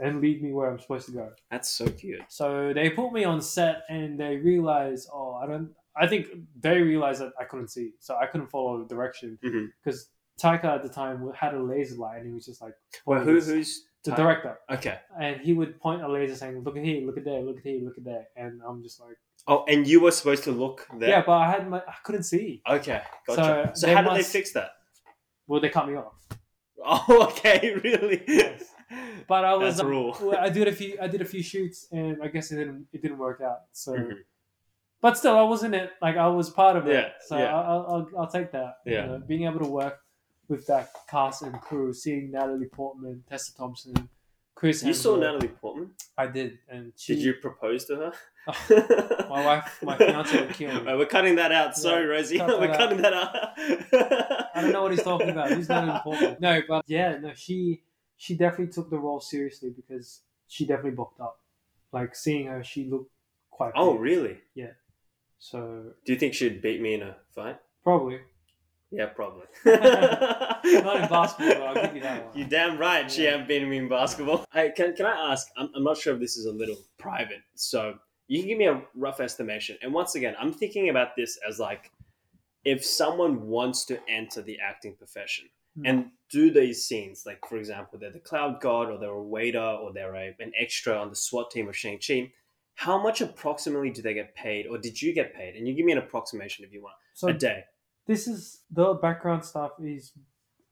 and lead me where I'm supposed to go. That's so cute. So they put me on set, and they realized, oh, I don't. I think they realized that I couldn't see, so I couldn't follow the direction because Taika at the time had a laser light, and he was just like, Well, who who's the director, Okay. and he would point a laser saying, "Look at here, look at there, look at here, look at there," and I'm just like, Oh, and you were supposed to look there. yeah, but I had my, I couldn't see. Okay, gotcha. So, So how did they fix that? Well, they cut me off, Oh, okay, really. Yes. but I was, well, I did a few, I did a few shoots, and I guess it didn't, it didn't work out. So, Mhm. but still, I was in it, like I was part of it. Yeah, So yeah. I'll, I'll, I'll take that. you Yeah. know, being able to work with that cast and crew, seeing Natalie Portman, Tessa Thompson, Chris. You saw Natalie Portman. I did, and she, Did you propose to her? Oh, my wife, my fiance would kill me. We're cutting that out. Sorry, Yeah, Rosie. cut we're out. cutting that out. I don't know what he's talking about. He's not important. No, but yeah, no, she she definitely took the role seriously because she definitely bulked up. Like seeing her, she looked quite. Oh, big. really? Yeah. So Do you think she'd beat me in a fight? probably Yeah, probably. not in basketball. I'll give you that one. You're damn right she Yeah. ain't been in basketball. I, can, can I ask? I'm, I'm not sure if this is a little private, so you can give me a rough estimation. And once again, I'm thinking about this as like if someone wants to enter the acting profession Hmm. and do these scenes, like for example, they're the cloud god or they're a waiter or they're a, an extra on the SWAT team of Shang-Chi, how much approximately do they get paid or did you get paid? And you give me an approximation if you want. So a day. This is the background stuff is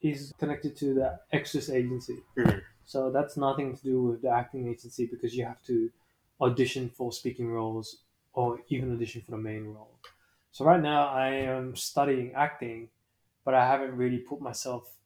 is connected to the extras agency. Mhm. So that's nothing to do with the acting agency because you have to audition for speaking roles or even audition for the main role. So right now I am studying acting, but I haven't really put myself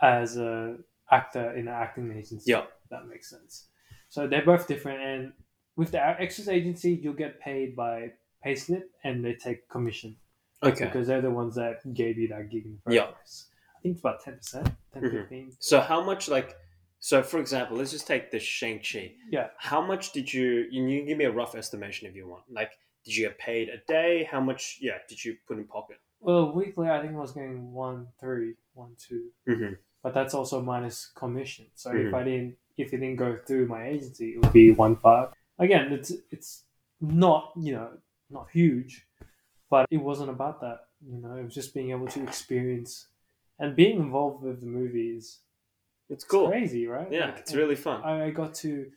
as a actor in an acting agency. Yeah. that makes sense. So they're both different, and with the extras agency, you'll get paid by payslip, and they take commission Okay. because they're the ones that gave you that gig in the first Yeah. place. I think it's about 10%, 10 Mhm. 15 So how much like so for example, let's just take the Shang-Chi. Yeah. How much did you you can give me a rough estimation if you want. Like did you get paid a day? How much yeah, did you put in pocket? Well, weekly, I think I was getting one, three, one, two, Mm-hmm. but that's also minus commission. So Mhm. if I didn't, if it didn't go through my agency, it would be one five. Again, it's it's not you know not huge, but it wasn't about that. You know, it was just being able to experience and being involved with the movies. It's cool. crazy, right? Yeah, Like, it's really fun. I, I got to,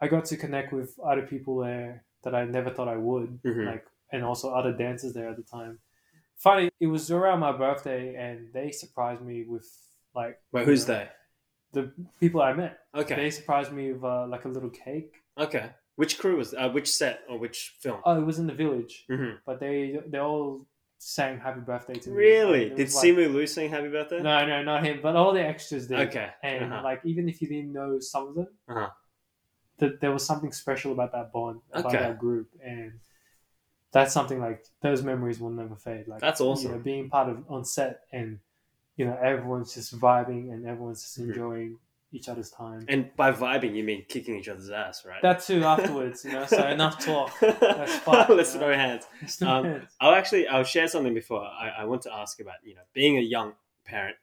I got to connect with other people there that I never thought I would, Mhm. like, and also other dancers there at the time. funny. It was around my birthday, and they surprised me with like Wait, who's know, they? The people I met. Okay, They surprised me with uh, like a little cake. okay. Which crew was? Uh, which set or which film? Oh, it was in the village, hmm but they they all sang happy birthday to me. Really? Did like- Simu Liu sing Happy Birthday? No, no, not him, but all the extras did. Okay. And uh-huh. like even if you didn't know some of them, Uh-huh. that there was something special about that bond, about Okay. that group, and that's something like those memories will never fade. Like That's awesome. You know, being part of on set and you know everyone's just vibing and everyone's just Mhm. enjoying each other's time. And by vibing, you mean kicking each other's ass, right? that too afterwards, you know. So enough talk. That's fine, Let's throw hands. It's the Um. I'll actually I'll share something before I, I want to ask about you know being a young parent,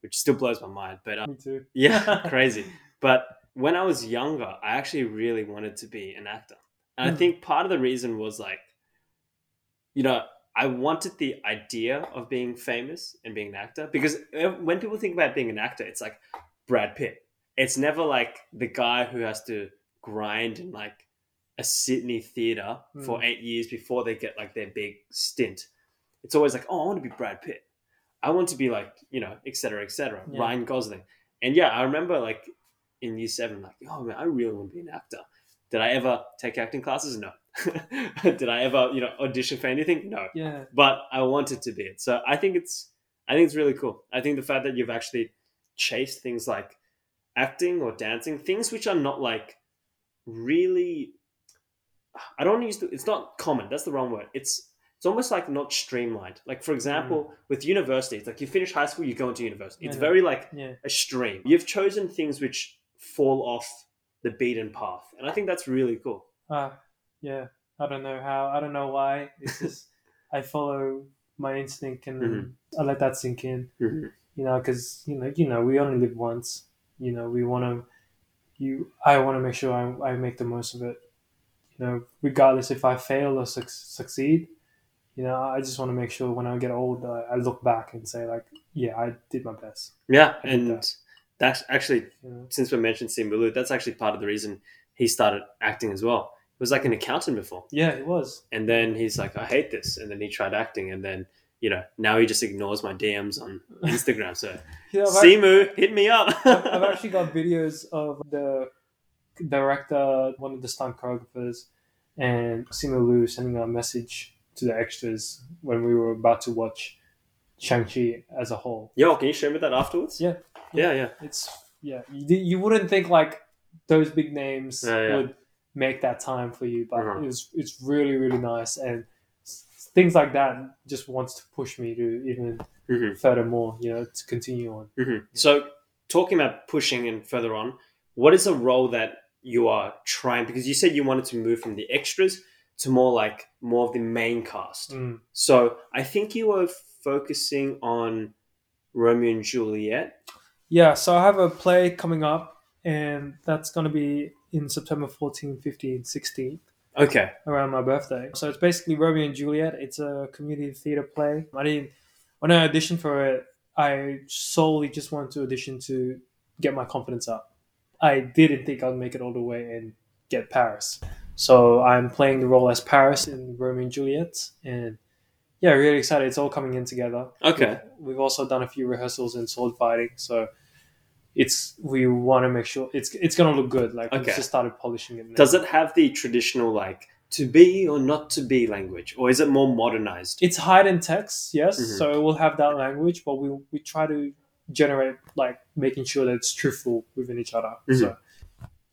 which still blows my mind. But um, Me too. yeah, crazy. But when I was younger, I actually really wanted to be an actor, and I Hmm. think part of the reason was like, you know, I wanted the idea of being famous and being an actor because uh, when people think about being an actor, it's like Brad Pitt. It's never like the guy who has to grind in like a Sydney theater for Hmm. eight years before they get like their big stint. It's always like, oh, I want to be Brad Pitt. I want to be like, you know, et cetera, et cetera. Yeah. Ryan Gosling. And yeah, I remember like in year seven, like, oh man, I really want to be an actor. Did I ever take acting classes? No. Did I ever, you know, audition for anything? No. Yeah. But I wanted to be it. So I think it's I think it's really cool. I think the fact that you've actually chased things like acting or dancing, things which are not like really I don't use the, it's not common. That's the wrong word. It's it's almost like not streamlined. Like for example, with university, it's like you finish high school, you go into university. It's Yeah. very like Yeah. a stream. You've chosen things which fall off the beaten path, and I think that's really cool. Uh, yeah. I don't know how. I don't know why. It's just I follow my instinct and then I let that sink in. Mhm. You know, because you know, you know, we only live once. You know, we want to. You, I want to make sure I, I make the most of it. You know, regardless if I fail or suc succeed. You know, I just want to make sure when I get old, I, I look back and say like, yeah, I did my best. Yeah, and that- that's actually know? since we mentioned Simu Liu, that's actually part of the reason he started acting as well. He was like an accountant before, Yeah, he was. and then he's like, I hate this, and then he tried acting, and then you know now he just ignores my DMs on Instagram. So I've Simu, hit me up. I've, I've actually got videos of the director, one of the stunt choreographers, and Simu Liu sending a message to the extras when we were about to watch Shang-Chi as a whole. Yo, can you show me that afterwards? Yeah. yeah, yeah. It's, yeah, you, you wouldn't think like those big names Yeah, yeah. would make that time for you, but uh-huh. it was, it's really, really nice. And things like that just wants to push me to even Mhm. furthermore, you know, to continue on. hmm So, talking about pushing and further on, what is a role that you are trying? Because you said you wanted to move from the extras to more like more of the main cast. Mm. So, I think you were focusing on Romeo and Juliet. Yeah, so I have a play coming up, and that's going to be in September 14, 15, 16, Okay. around my birthday. So it's basically Romeo and Juliet. It's a community theater play. I didn't, when I auditioned for it, I solely just wanted to audition to get my confidence up. I didn't think I'd make it all the way and get Paris. So I'm playing the role as Paris in Romeo and Juliet, and yeah, really excited. It's all coming in together. Okay. We've also done a few rehearsals in sword fighting, so it's we want to make sure it's it's gonna look good. Like Okay. we've just started polishing it. Now. Does it have the traditional like to be or not to be language, or is it more modernized? It's hide in text, yes. Mhm. So it will have that language, but we we try to generate like making sure that it's truthful within each other. Mhm. So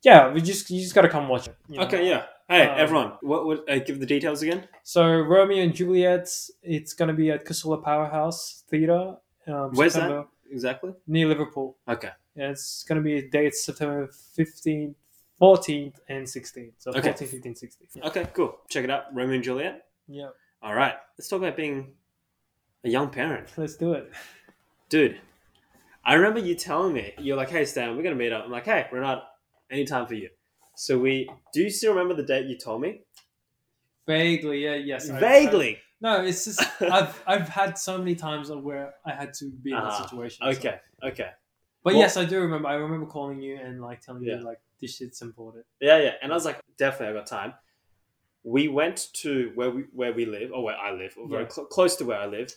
yeah, we just you just gotta come watch it. you know. Okay. Yeah. Hey, Um, everyone. What would uh, give the details again? So Romeo and Juliet, it's gonna be at Casula Powerhouse Theatre. Um, Where's that? Exactly. Near Liverpool. Okay. It's going to be dates September 15th, 14th, and 16th. So Okay. 14th, 15th, 16th. Yeah. Okay. Cool. Check it out. Romeo and Juliet. yeah, All right. Let's talk about being a young parent. let's do it. Dude, I remember you telling me, you're like, hey, Stan, we're going to meet up. I'm like, hey, Renard, anytime for you. So we, do you still remember the date you told me? Vaguely, yeah, yes. Vaguely. I- no, it's just, I've, I've had so many times where I had to be in Ah, that situation. so- Okay. But Well- yes, I do remember. I remember calling you and like telling Yeah. you, like, this shit's important. Yeah, yeah. And I was like, definitely, I got time. We went to where we where we live, or where I live, or very Yeah. cl- close to where I live,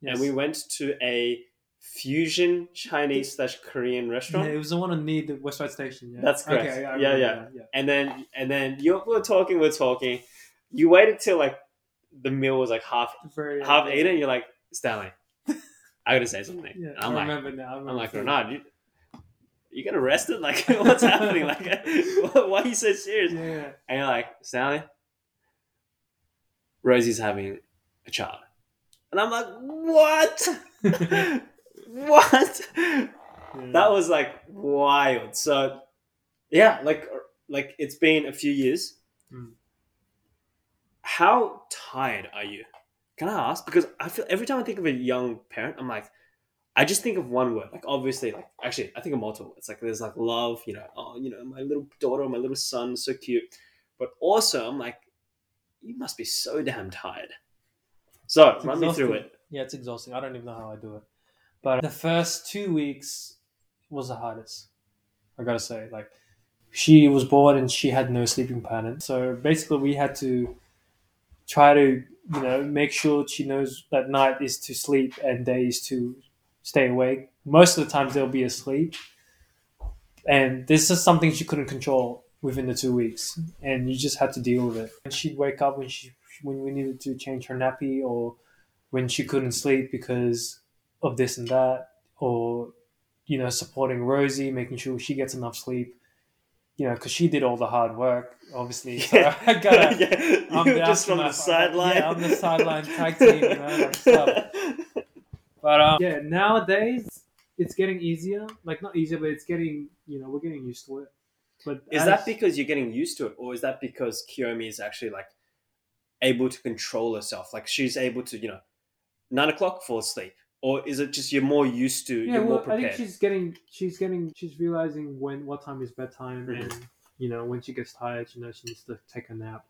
Yes. and we went to a fusion Chinese slash Korean Yeah, restaurant. it was the one on near the West Side Station. Yeah. That's correct. Okay, Yeah, yeah. yeah. And then and then you we're talking, we're talking. You waited till like the meal was like half Very, half yeah. eaten. You're like Stanley, I gotta say something. Yeah, And I I'm like, remember now. I I'm like Renard, you, you get arrested? Like what's happening? Like why are you so serious? Yeah. And you're like Stanley, Rosie's having a child, and I'm like, what? what? that was like wild. So yeah, like like it's been a few years. Mm. How tired are you? Can I ask? Because I feel every time I think of a young parent, I'm like, I just think of one word. Like obviously, like actually, I think of multiple. It's like there's like love. You know, oh, you know, my little daughter, my little son, so cute. But also, I'm like, you must be so damn tired. So It's run me through it. Yeah, it's exhausting. I don't even know how I do it. But the first two weeks was the hardest. I gotta say, like, she was born and she had no sleeping pattern. So basically, we had to try to, you know, make sure she knows that night is to sleep and day is to stay awake. Most of the times, they'll be asleep. And this is something she couldn't control within the two weeks. And you just had to deal with it. And she'd wake up when she when we needed to change her nappy or when she couldn't sleep because of this and that, or you know, supporting Rosie, making sure she gets enough sleep. You know, because she did all the hard work, obviously. So I gotta. yeah, I'm the just from the sideline. Yeah, I'm the sideline tag team, you know, like stuff. But um, yeah, nowadays it's getting easier. Like not easier, but it's getting you know we're getting used to it. But Is as- that because you're getting used to it, or is that because Kiyomi is actually like able to control herself? Like she's able to, you know, nine o'clock fall asleep, or is it just you're more used to, yeah, you're more well, I think she's getting, she's getting, she's realizing when what time is bedtime, Mhm. and you know when she gets tired, she knows she needs to take a nap.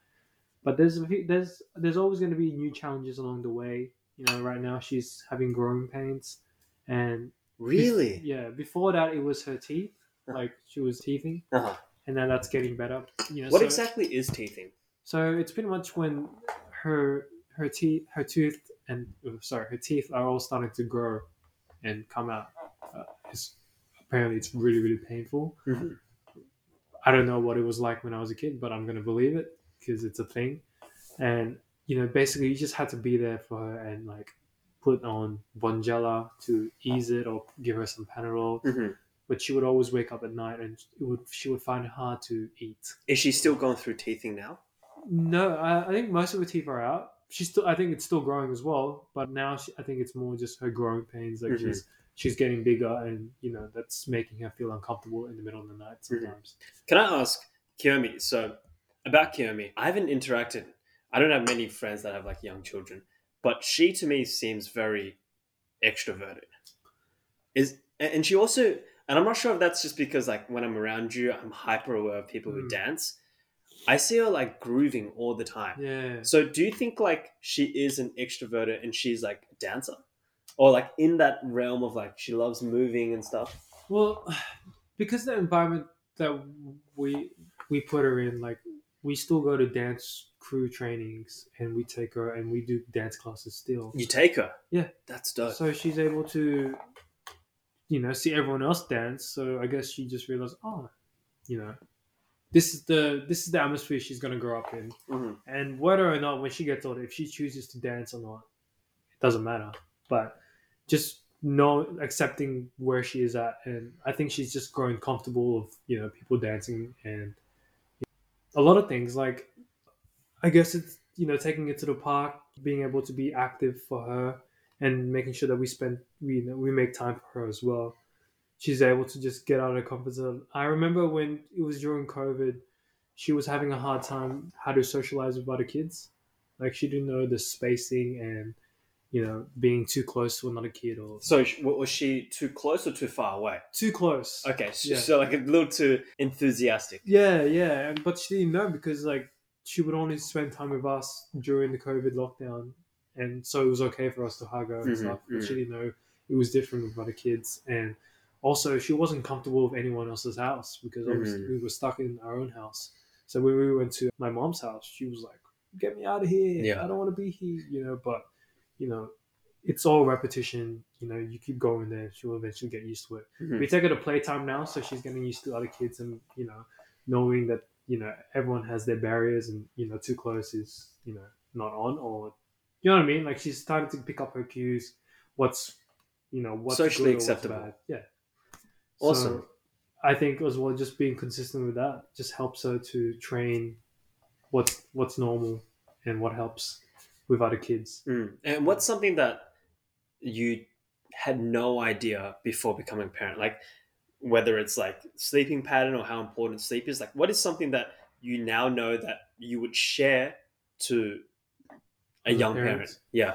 But there's there's there's always going to be new challenges along the way. You know, right now she's having growing pains, and really? yeah, before that it was her teeth, Uh-huh. like she was teething, Uh-huh. and now that's getting better. You know, What so, exactly is teething? So it's pretty much when her her teeth her tooth and oh, sorry her teeth are all starting to grow and come out. Uh, it's apparently it's really really painful. Mhm. I don't know what it was like when I was a kid, but I'm gonna believe it because it's a thing. And you know, basically, you just had to be there for her and like put on Bonjela to ease it or give her some Panadol. Mhm. But she would always wake up at night and it would she would find it hard to eat. Is she still going through teething now? No, I, I think most of her teeth are out. She's still, I think it's still growing as well, but now she, I think it's more just her growing pains. Like Mhm. she's she's getting bigger, and you know that's making her feel uncomfortable in the middle of the night sometimes. Can I ask Kiyomi? So about Kiyomi, I haven't interacted. I don't have many friends that have like young children, but she to me seems very extroverted. Is and she also, and I'm not sure if that's just because like when I'm around you, I'm hyper aware of people who Mm. dance. I see her like grooving all the time. Yeah, So do you think like she is an extroverted and she's like a dancer, or like in that realm of like she loves moving and stuff? well, because the environment that we we put her in, like we still go to dance crew trainings, and we take her and we do dance classes still. You take her. Yeah. that's dope. So she's able to, you know, see everyone else dance. So I guess she just realized, oh, you know, this is the this is the atmosphere she's gonna grow up in. Mhm. And whether or not when she gets older, if she chooses to dance or not, it doesn't matter. But just know accepting where she is at, and I think she's just growing comfortable of you know people dancing and a lot of things. Like I guess it's you know taking it to the park, being able to be active for her, and making sure that we spend we you know, we make time for her as well. She's able to just get out of her comfort zone. I remember when it was during COVID, she was having a hard time how to socialize with other kids. Like she didn't know the spacing and you know being too close to another kid or So was she too close or too far away? too close. Okay, so, Yeah. so like a little too enthusiastic. Yeah, yeah, and but she didn't know because like she would only spend time with us during the COVID lockdown, and so it was okay for us to hug her and Mhm, stuff. But mhm. she didn't know it was different with other kids, and also she wasn't comfortable with anyone else's house because obviously Mhm. we were stuck in our own house. So when we went to my mom's house, she was like, "Get me out of here! Yeah. I don't want to be here," you know. But you know, it's all repetition. You know, you keep going there, she'll eventually get used to it. Mhm. We take her to playtime now, so she's getting used to other kids and you know, knowing that you know everyone has their barriers and you know too close is you know not on or you know what I mean. Like she's starting to pick up her cues. What's you know what's Socially what's acceptable. bad. Yeah. Awesome. So I think as well, just being consistent with that just helps her to train what's what's normal and what helps with other kids. Mm. And what's something that you had no idea before becoming a parent? Like whether it's like sleeping pattern or how important sleep is. Like what is something that you now know that you would share to a young parents? parent? Yeah.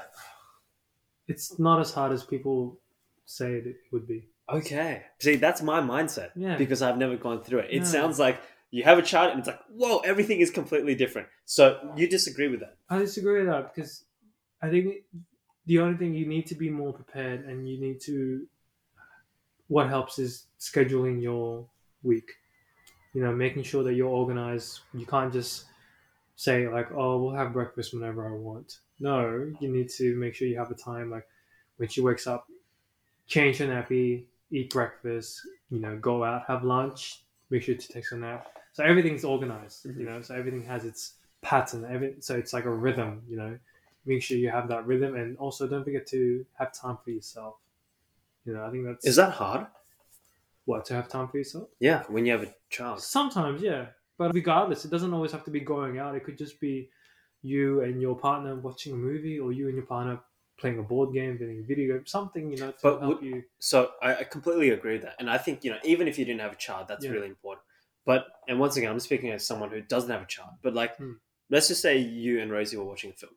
It's not as hard as people say it would be. Okay. See, that's my mindset. Yeah. Because I've never gone through it. It No. sounds like you have a child and it's like, whoa, everything is completely different. So you disagree with that? I disagree with that because I think the only thing you need to be more prepared and you need to. What helps is scheduling your week. You know, making sure that you're organized. You can't just say like, "Oh, we'll have breakfast whenever I want." No, you need to make sure you have a time like when she wakes up, change her nappy, eat breakfast. You know, go out, have lunch, make sure to take a nap. So everything's organized. Mhm. You know, so everything has its pattern. Every, so it's like a rhythm. You know, make sure you have that rhythm, and also don't forget to have time for yourself. You know, I think that's Is that hard? what to have time for yourself. Yeah, when you have a child. Sometimes, yeah. But regardless, it doesn't always have to be going out. It could just be you and your partner watching a movie, or you and your partner playing a board game, playing a video game, something you know to But help would- you. So I, I completely agree with that, and I think you know even if you didn't have a child, that's Yeah. really important. But and once again, I'm speaking as someone who doesn't have a child. But like, Hmm. let's just say you and Rosie were watching a film,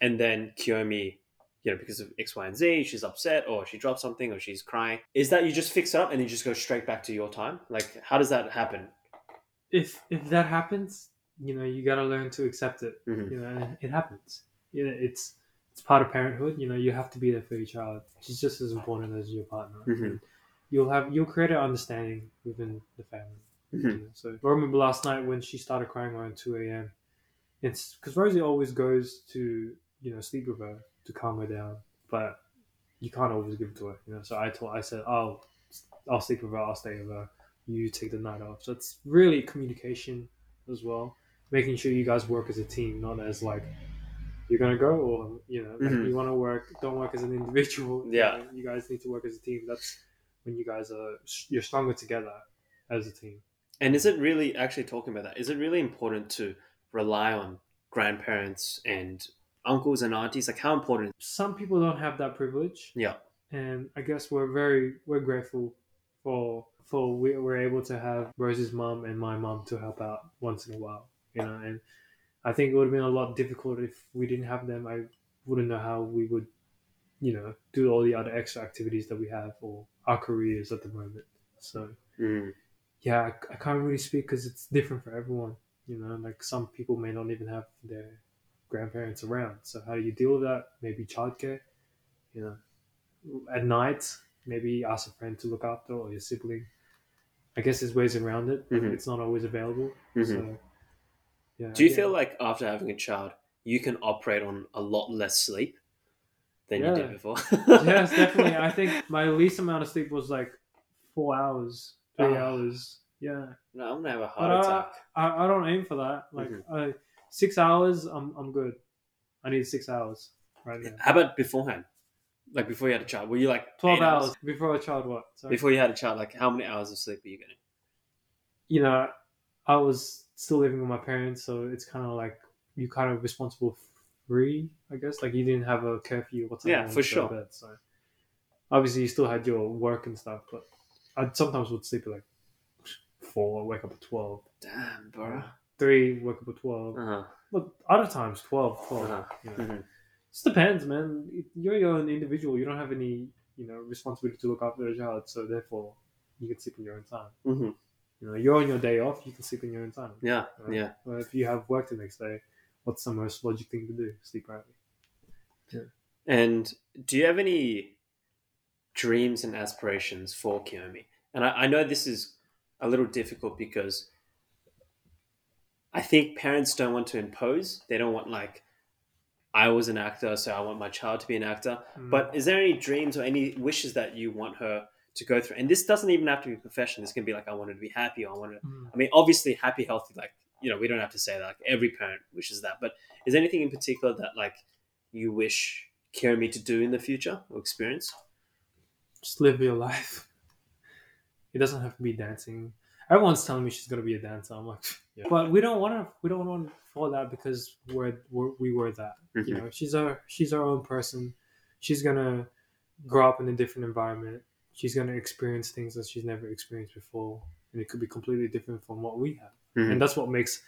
and then Kiyomi, you know, because of X, Y, and Z, she's upset, or she dropped something, or she's crying. Is that you just fix it up and you just go straight back to your time? Like, how does that happen? If if that happens, you know, you got to learn to accept it. Mhm. You know, it happens. You know, it's it's part of parenthood. You know, you have to be there for your child. She's just as important as your partner. Mhm. You'll have you'll create an understanding within the family. Mhm. You know, So I remember last night when she started crying around two a.m. It's because Rosie always goes to you know sleep with her to calm her down, but you can't always give it to her. You know, so I told I said I'll I'll sleep with her, I'll stay with her. You take the night off. So it's really communication as well, making sure you guys work as a team, not as like you're gonna go or you know like Mhm. you want to work. Don't work as an individual. you Yeah. know, you guys need to work as a team. That's when you guys are you're stronger together as a team. And is it really actually talking about that? Is it really important to rely on grandparents and uncles and aunties? Like, how important? some people don't have that privilege Yeah. and i guess we're very we're grateful for for we, we're able to have rose's mom and my mom to help out once in a while you know and i think it would have been a lot difficult if we didn't have them i wouldn't know how we would you know do all the other extra activities that we have or our careers at the moment so Mm. yeah i, I can't really speak because it's different for everyone you know like some people may not even have their grandparents around so how do you deal with that maybe childcare you know at night maybe ask a friend to look after or your sibling i guess there's ways around it but Mhm. it's not always available Mhm. so yeah Do you yeah. feel like after having a child, you can operate on a lot less sleep than you did before? yes definitely i think my least amount of sleep was like four hours three Ah. hours yeah No, I'm gonna have a heart uh, attack. I, I don't aim for that. Like Mhm. uh, six hours, I'm I'm good. I need six hours right now. How about beforehand? Like before you had a child, were you like twelve hours before a child. What? Sorry. Before you had a child, like how many hours of sleep were you getting? you know, I was still living with my parents, so it's kind of like you kind of responsible free, I guess. Like you didn't have a curfew or time Yeah, for you go to sure. Bed, so obviously you still had your work and stuff, but I sometimes would sleep at like four, wake up at twelve. Damn, bro. Three, wake up at twelve. Uh huh. But other times 12, 12. Uh-huh. you know. Mhm. Just depends, man. You're your own individual. You don't have any, you know, responsibility to look after a child. So therefore, you can sleep in your own time. hmm You know, you're on your day off. You can sleep in your own time. Yeah, Right. yeah. But if you have work the next day, what's the most logic thing to do? Sleep early. Yeah. And do you have any dreams and aspirations for Kiyomi? And I, I know this is a little difficult because I think parents don't want to impose. They don't want like I was an actor, so I want my child to be an actor. Mm. But is there any dreams or any wishes that you want her to go through? And this doesn't even have to be profession. This can be like I want her to be happy. Or I want her. Mm. I mean, obviously, happy, healthy. Like you know, we don't have to say that. Like every parent wishes that. But is there anything in particular that like you wish Kiyomi to do in the future or experience? just live your life. It doesn't have to be dancing. Everyone's telling me she's gonna be a dancer. I'm like, Yeah. but we don't want to. We don't want for that because we're, we're we were that. You Mhm. know, she's our she's our own person. She's gonna grow up in a different environment. She's gonna experience things that she's never experienced before, and it could be completely different from what we have. Mhm. And that's what makes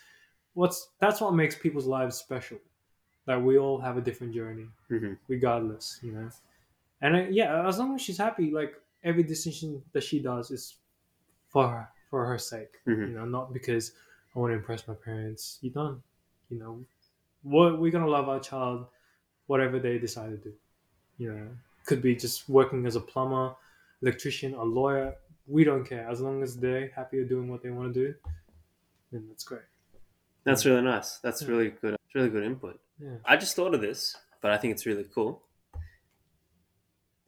what's that's what makes people's lives special. That we all have a different journey Mhm. regardless, you know. And uh, yeah, as long as she's happy, like every decision that she does is for her, for her sake, Mhm. you know, not because I want to impress my parents. You don't, you know, what we're gonna love our child, whatever they decide to do. You know, could be just working as a plumber, electrician, a lawyer. We don't care as long as they're happy doing what they want to do. Then that's great. That's really nice. That's Yeah. really good. It's really good input. Yeah. I just thought of this, but I think it's really cool.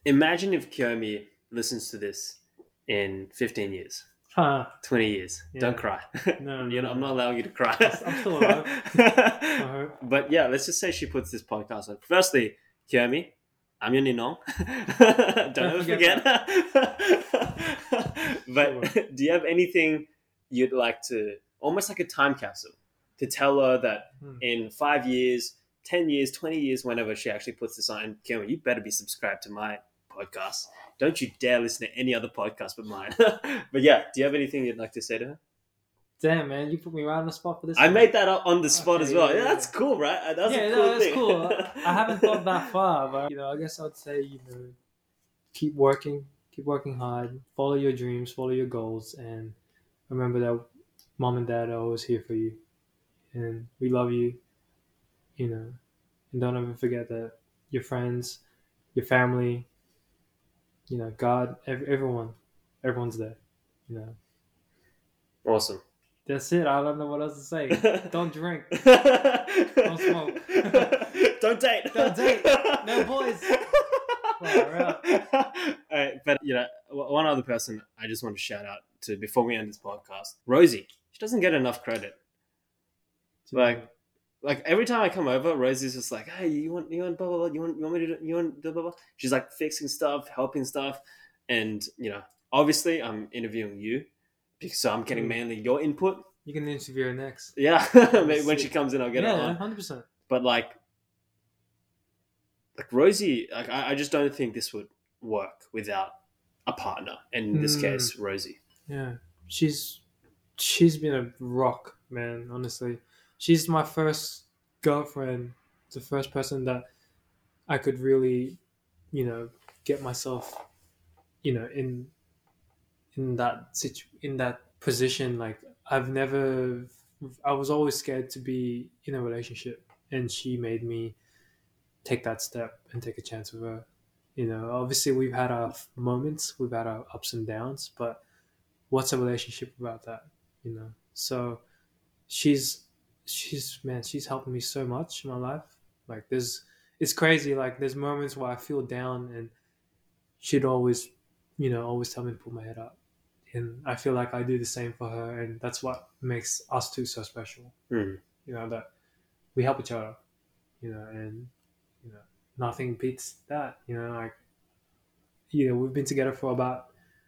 Imagine if Kiyomi listens to this in 15 years, Huh. 20 years. Yeah. Don't cry. No, no. I'm not allowing you to cry. I'm still alive. Uh-huh. but yeah, let's just say she puts this podcast on. Firstly, Kiyomi, I'm your Ninong. Don't ever forget forget. but do you have anything you'd like to, almost like a time capsule, to tell her that Hmm. in five years, 10 years, 20 years, whenever she actually puts this on, Kiyomi, you better be subscribed to my podcast. Don't you dare listen to any other podcast but mine. but yeah, do you have anything you'd like to say to her? Damn, man, you put me right on the spot for this. I one. made that up on the spot Okay, as well. yeah, Yeah, yeah, that's cool, right? That's yeah, a no, cool that's thing. cool. I haven't thought that far, but you know, I guess I'd say you know, keep working, keep working hard, follow your dreams, follow your goals, and remember that mom and dad are always here for you, and we love you. You know, and don't ever forget that your friends, your family, you know, God, ev- everyone, everyone's there. You know, Awesome. that's it. I don't know what else to say. Don't drink. Don't smoke. Don't date. Don't date. No boys. Far Alright, but you know, one other person I just want to shout out to before we end this podcast, Rosie. She doesn't get enough credit. Like, like every time I come over, Rosie's just like, "Hey, you want you want blah blah blah? You want you want me to do, you want blah blah blah?" She's like fixing stuff, helping stuff, and you know, obviously, I'm interviewing you, because so I'm getting Mm. mainly your input. You can interview her next. Yeah, maybe when she comes in, I'll get her yeah, on. hundred percent. But like, like Rosie, like I, I just don't think this would work without a partner, and in this Mm. case, Rosie. Yeah, she's she's been a rock, man. Honestly, she's my first girlfriend. The first person that I could really, you know, get myself, you know, in in that situ- in that position. Like I've never, I was always scared to be in a relationship, and she made me take that step and take a chance with her. You know, obviously we've had our moments, we've had our ups and downs, but what's a relationship without that? You know, so she's she's man, she's helping me so much in my life. Like there's, it's crazy. Like there's moments where I feel down, and she'd always, you know, always tell me to put my head up, and I feel like I do the same for her, and that's what makes us two so special. Hmm. You know that we help each other. You know, and you know nothing beats that. You know, like you know we've been together for about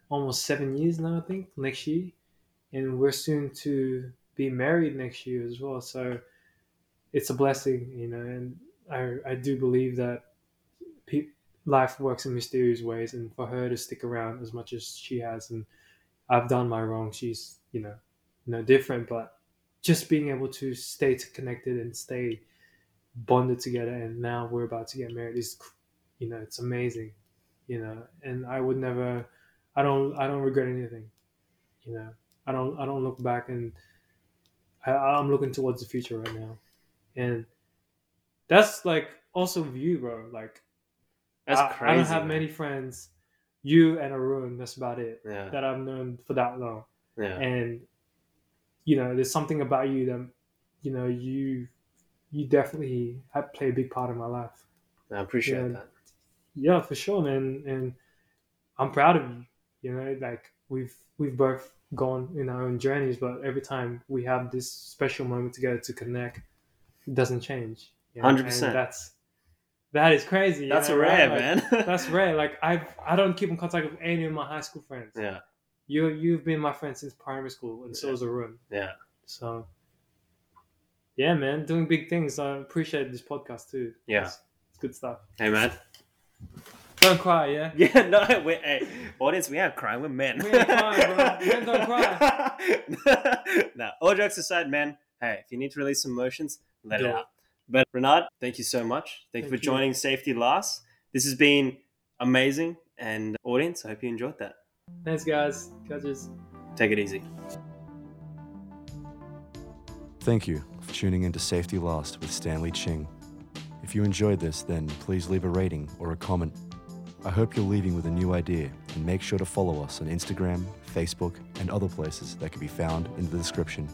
almost seven years now. I think next year, and we're soon to be married next year as well. So it's a blessing, you know, and I I do believe that pe- life works in mysterious ways, and for her to stick around as much as she has, and I've done my wrong. She's you know no different, but just being able to stay connected and stay bonded together, and now we're about to get married is, you know, it's amazing, you know, and I would never, I don't, I don't regret anything, you know, I don't, I don't look back and I, I'm looking towards the future right now, and that's like also you, bro. Like That's I, crazy. I don't have man. many friends. You and Arun, that's about it. Yeah, That I've known for that long, yeah, and you know, there's something about you that, you know, you you definitely have play a big part in my life. I appreciate Yeah. that. Yeah, for sure, man. And I'm proud of you. You know, like we've we've both gone in our own journeys, but every time we have this special moment together to connect, it doesn't change. you know? 100%. That's that is crazy. That's know, rare, right? Like, man. that's rare. Like I've I don't keep in contact with any of my high school friends. yeah, You you've been my friend since primary school, and so Yeah. is Arun. yeah. So yeah, man, doing big things. I appreciate this podcast too. Yeah. it's, it's good stuff. Hey, man. Don't cry, yeah. Yeah, no, we hey, audience, we aren't crying. We're men. We ain't crying, bro. Men don't cry. nah, all jokes aside, man. Hey, if you need to release some emotions, let Do it it. out. But Renard, thank you so much. Thank, you Thank for you. joining Safety Last. This has been amazing. And audience, I hope you enjoyed that. Thanks, guys. Catches. Take it easy. Thank you for tuning in to Safety Last with Stanley Ching. If you enjoyed this, then please leave a rating or a comment. I hope you're leaving with a new idea and make sure to follow us on Instagram, Facebook, and other places that can be found in the description.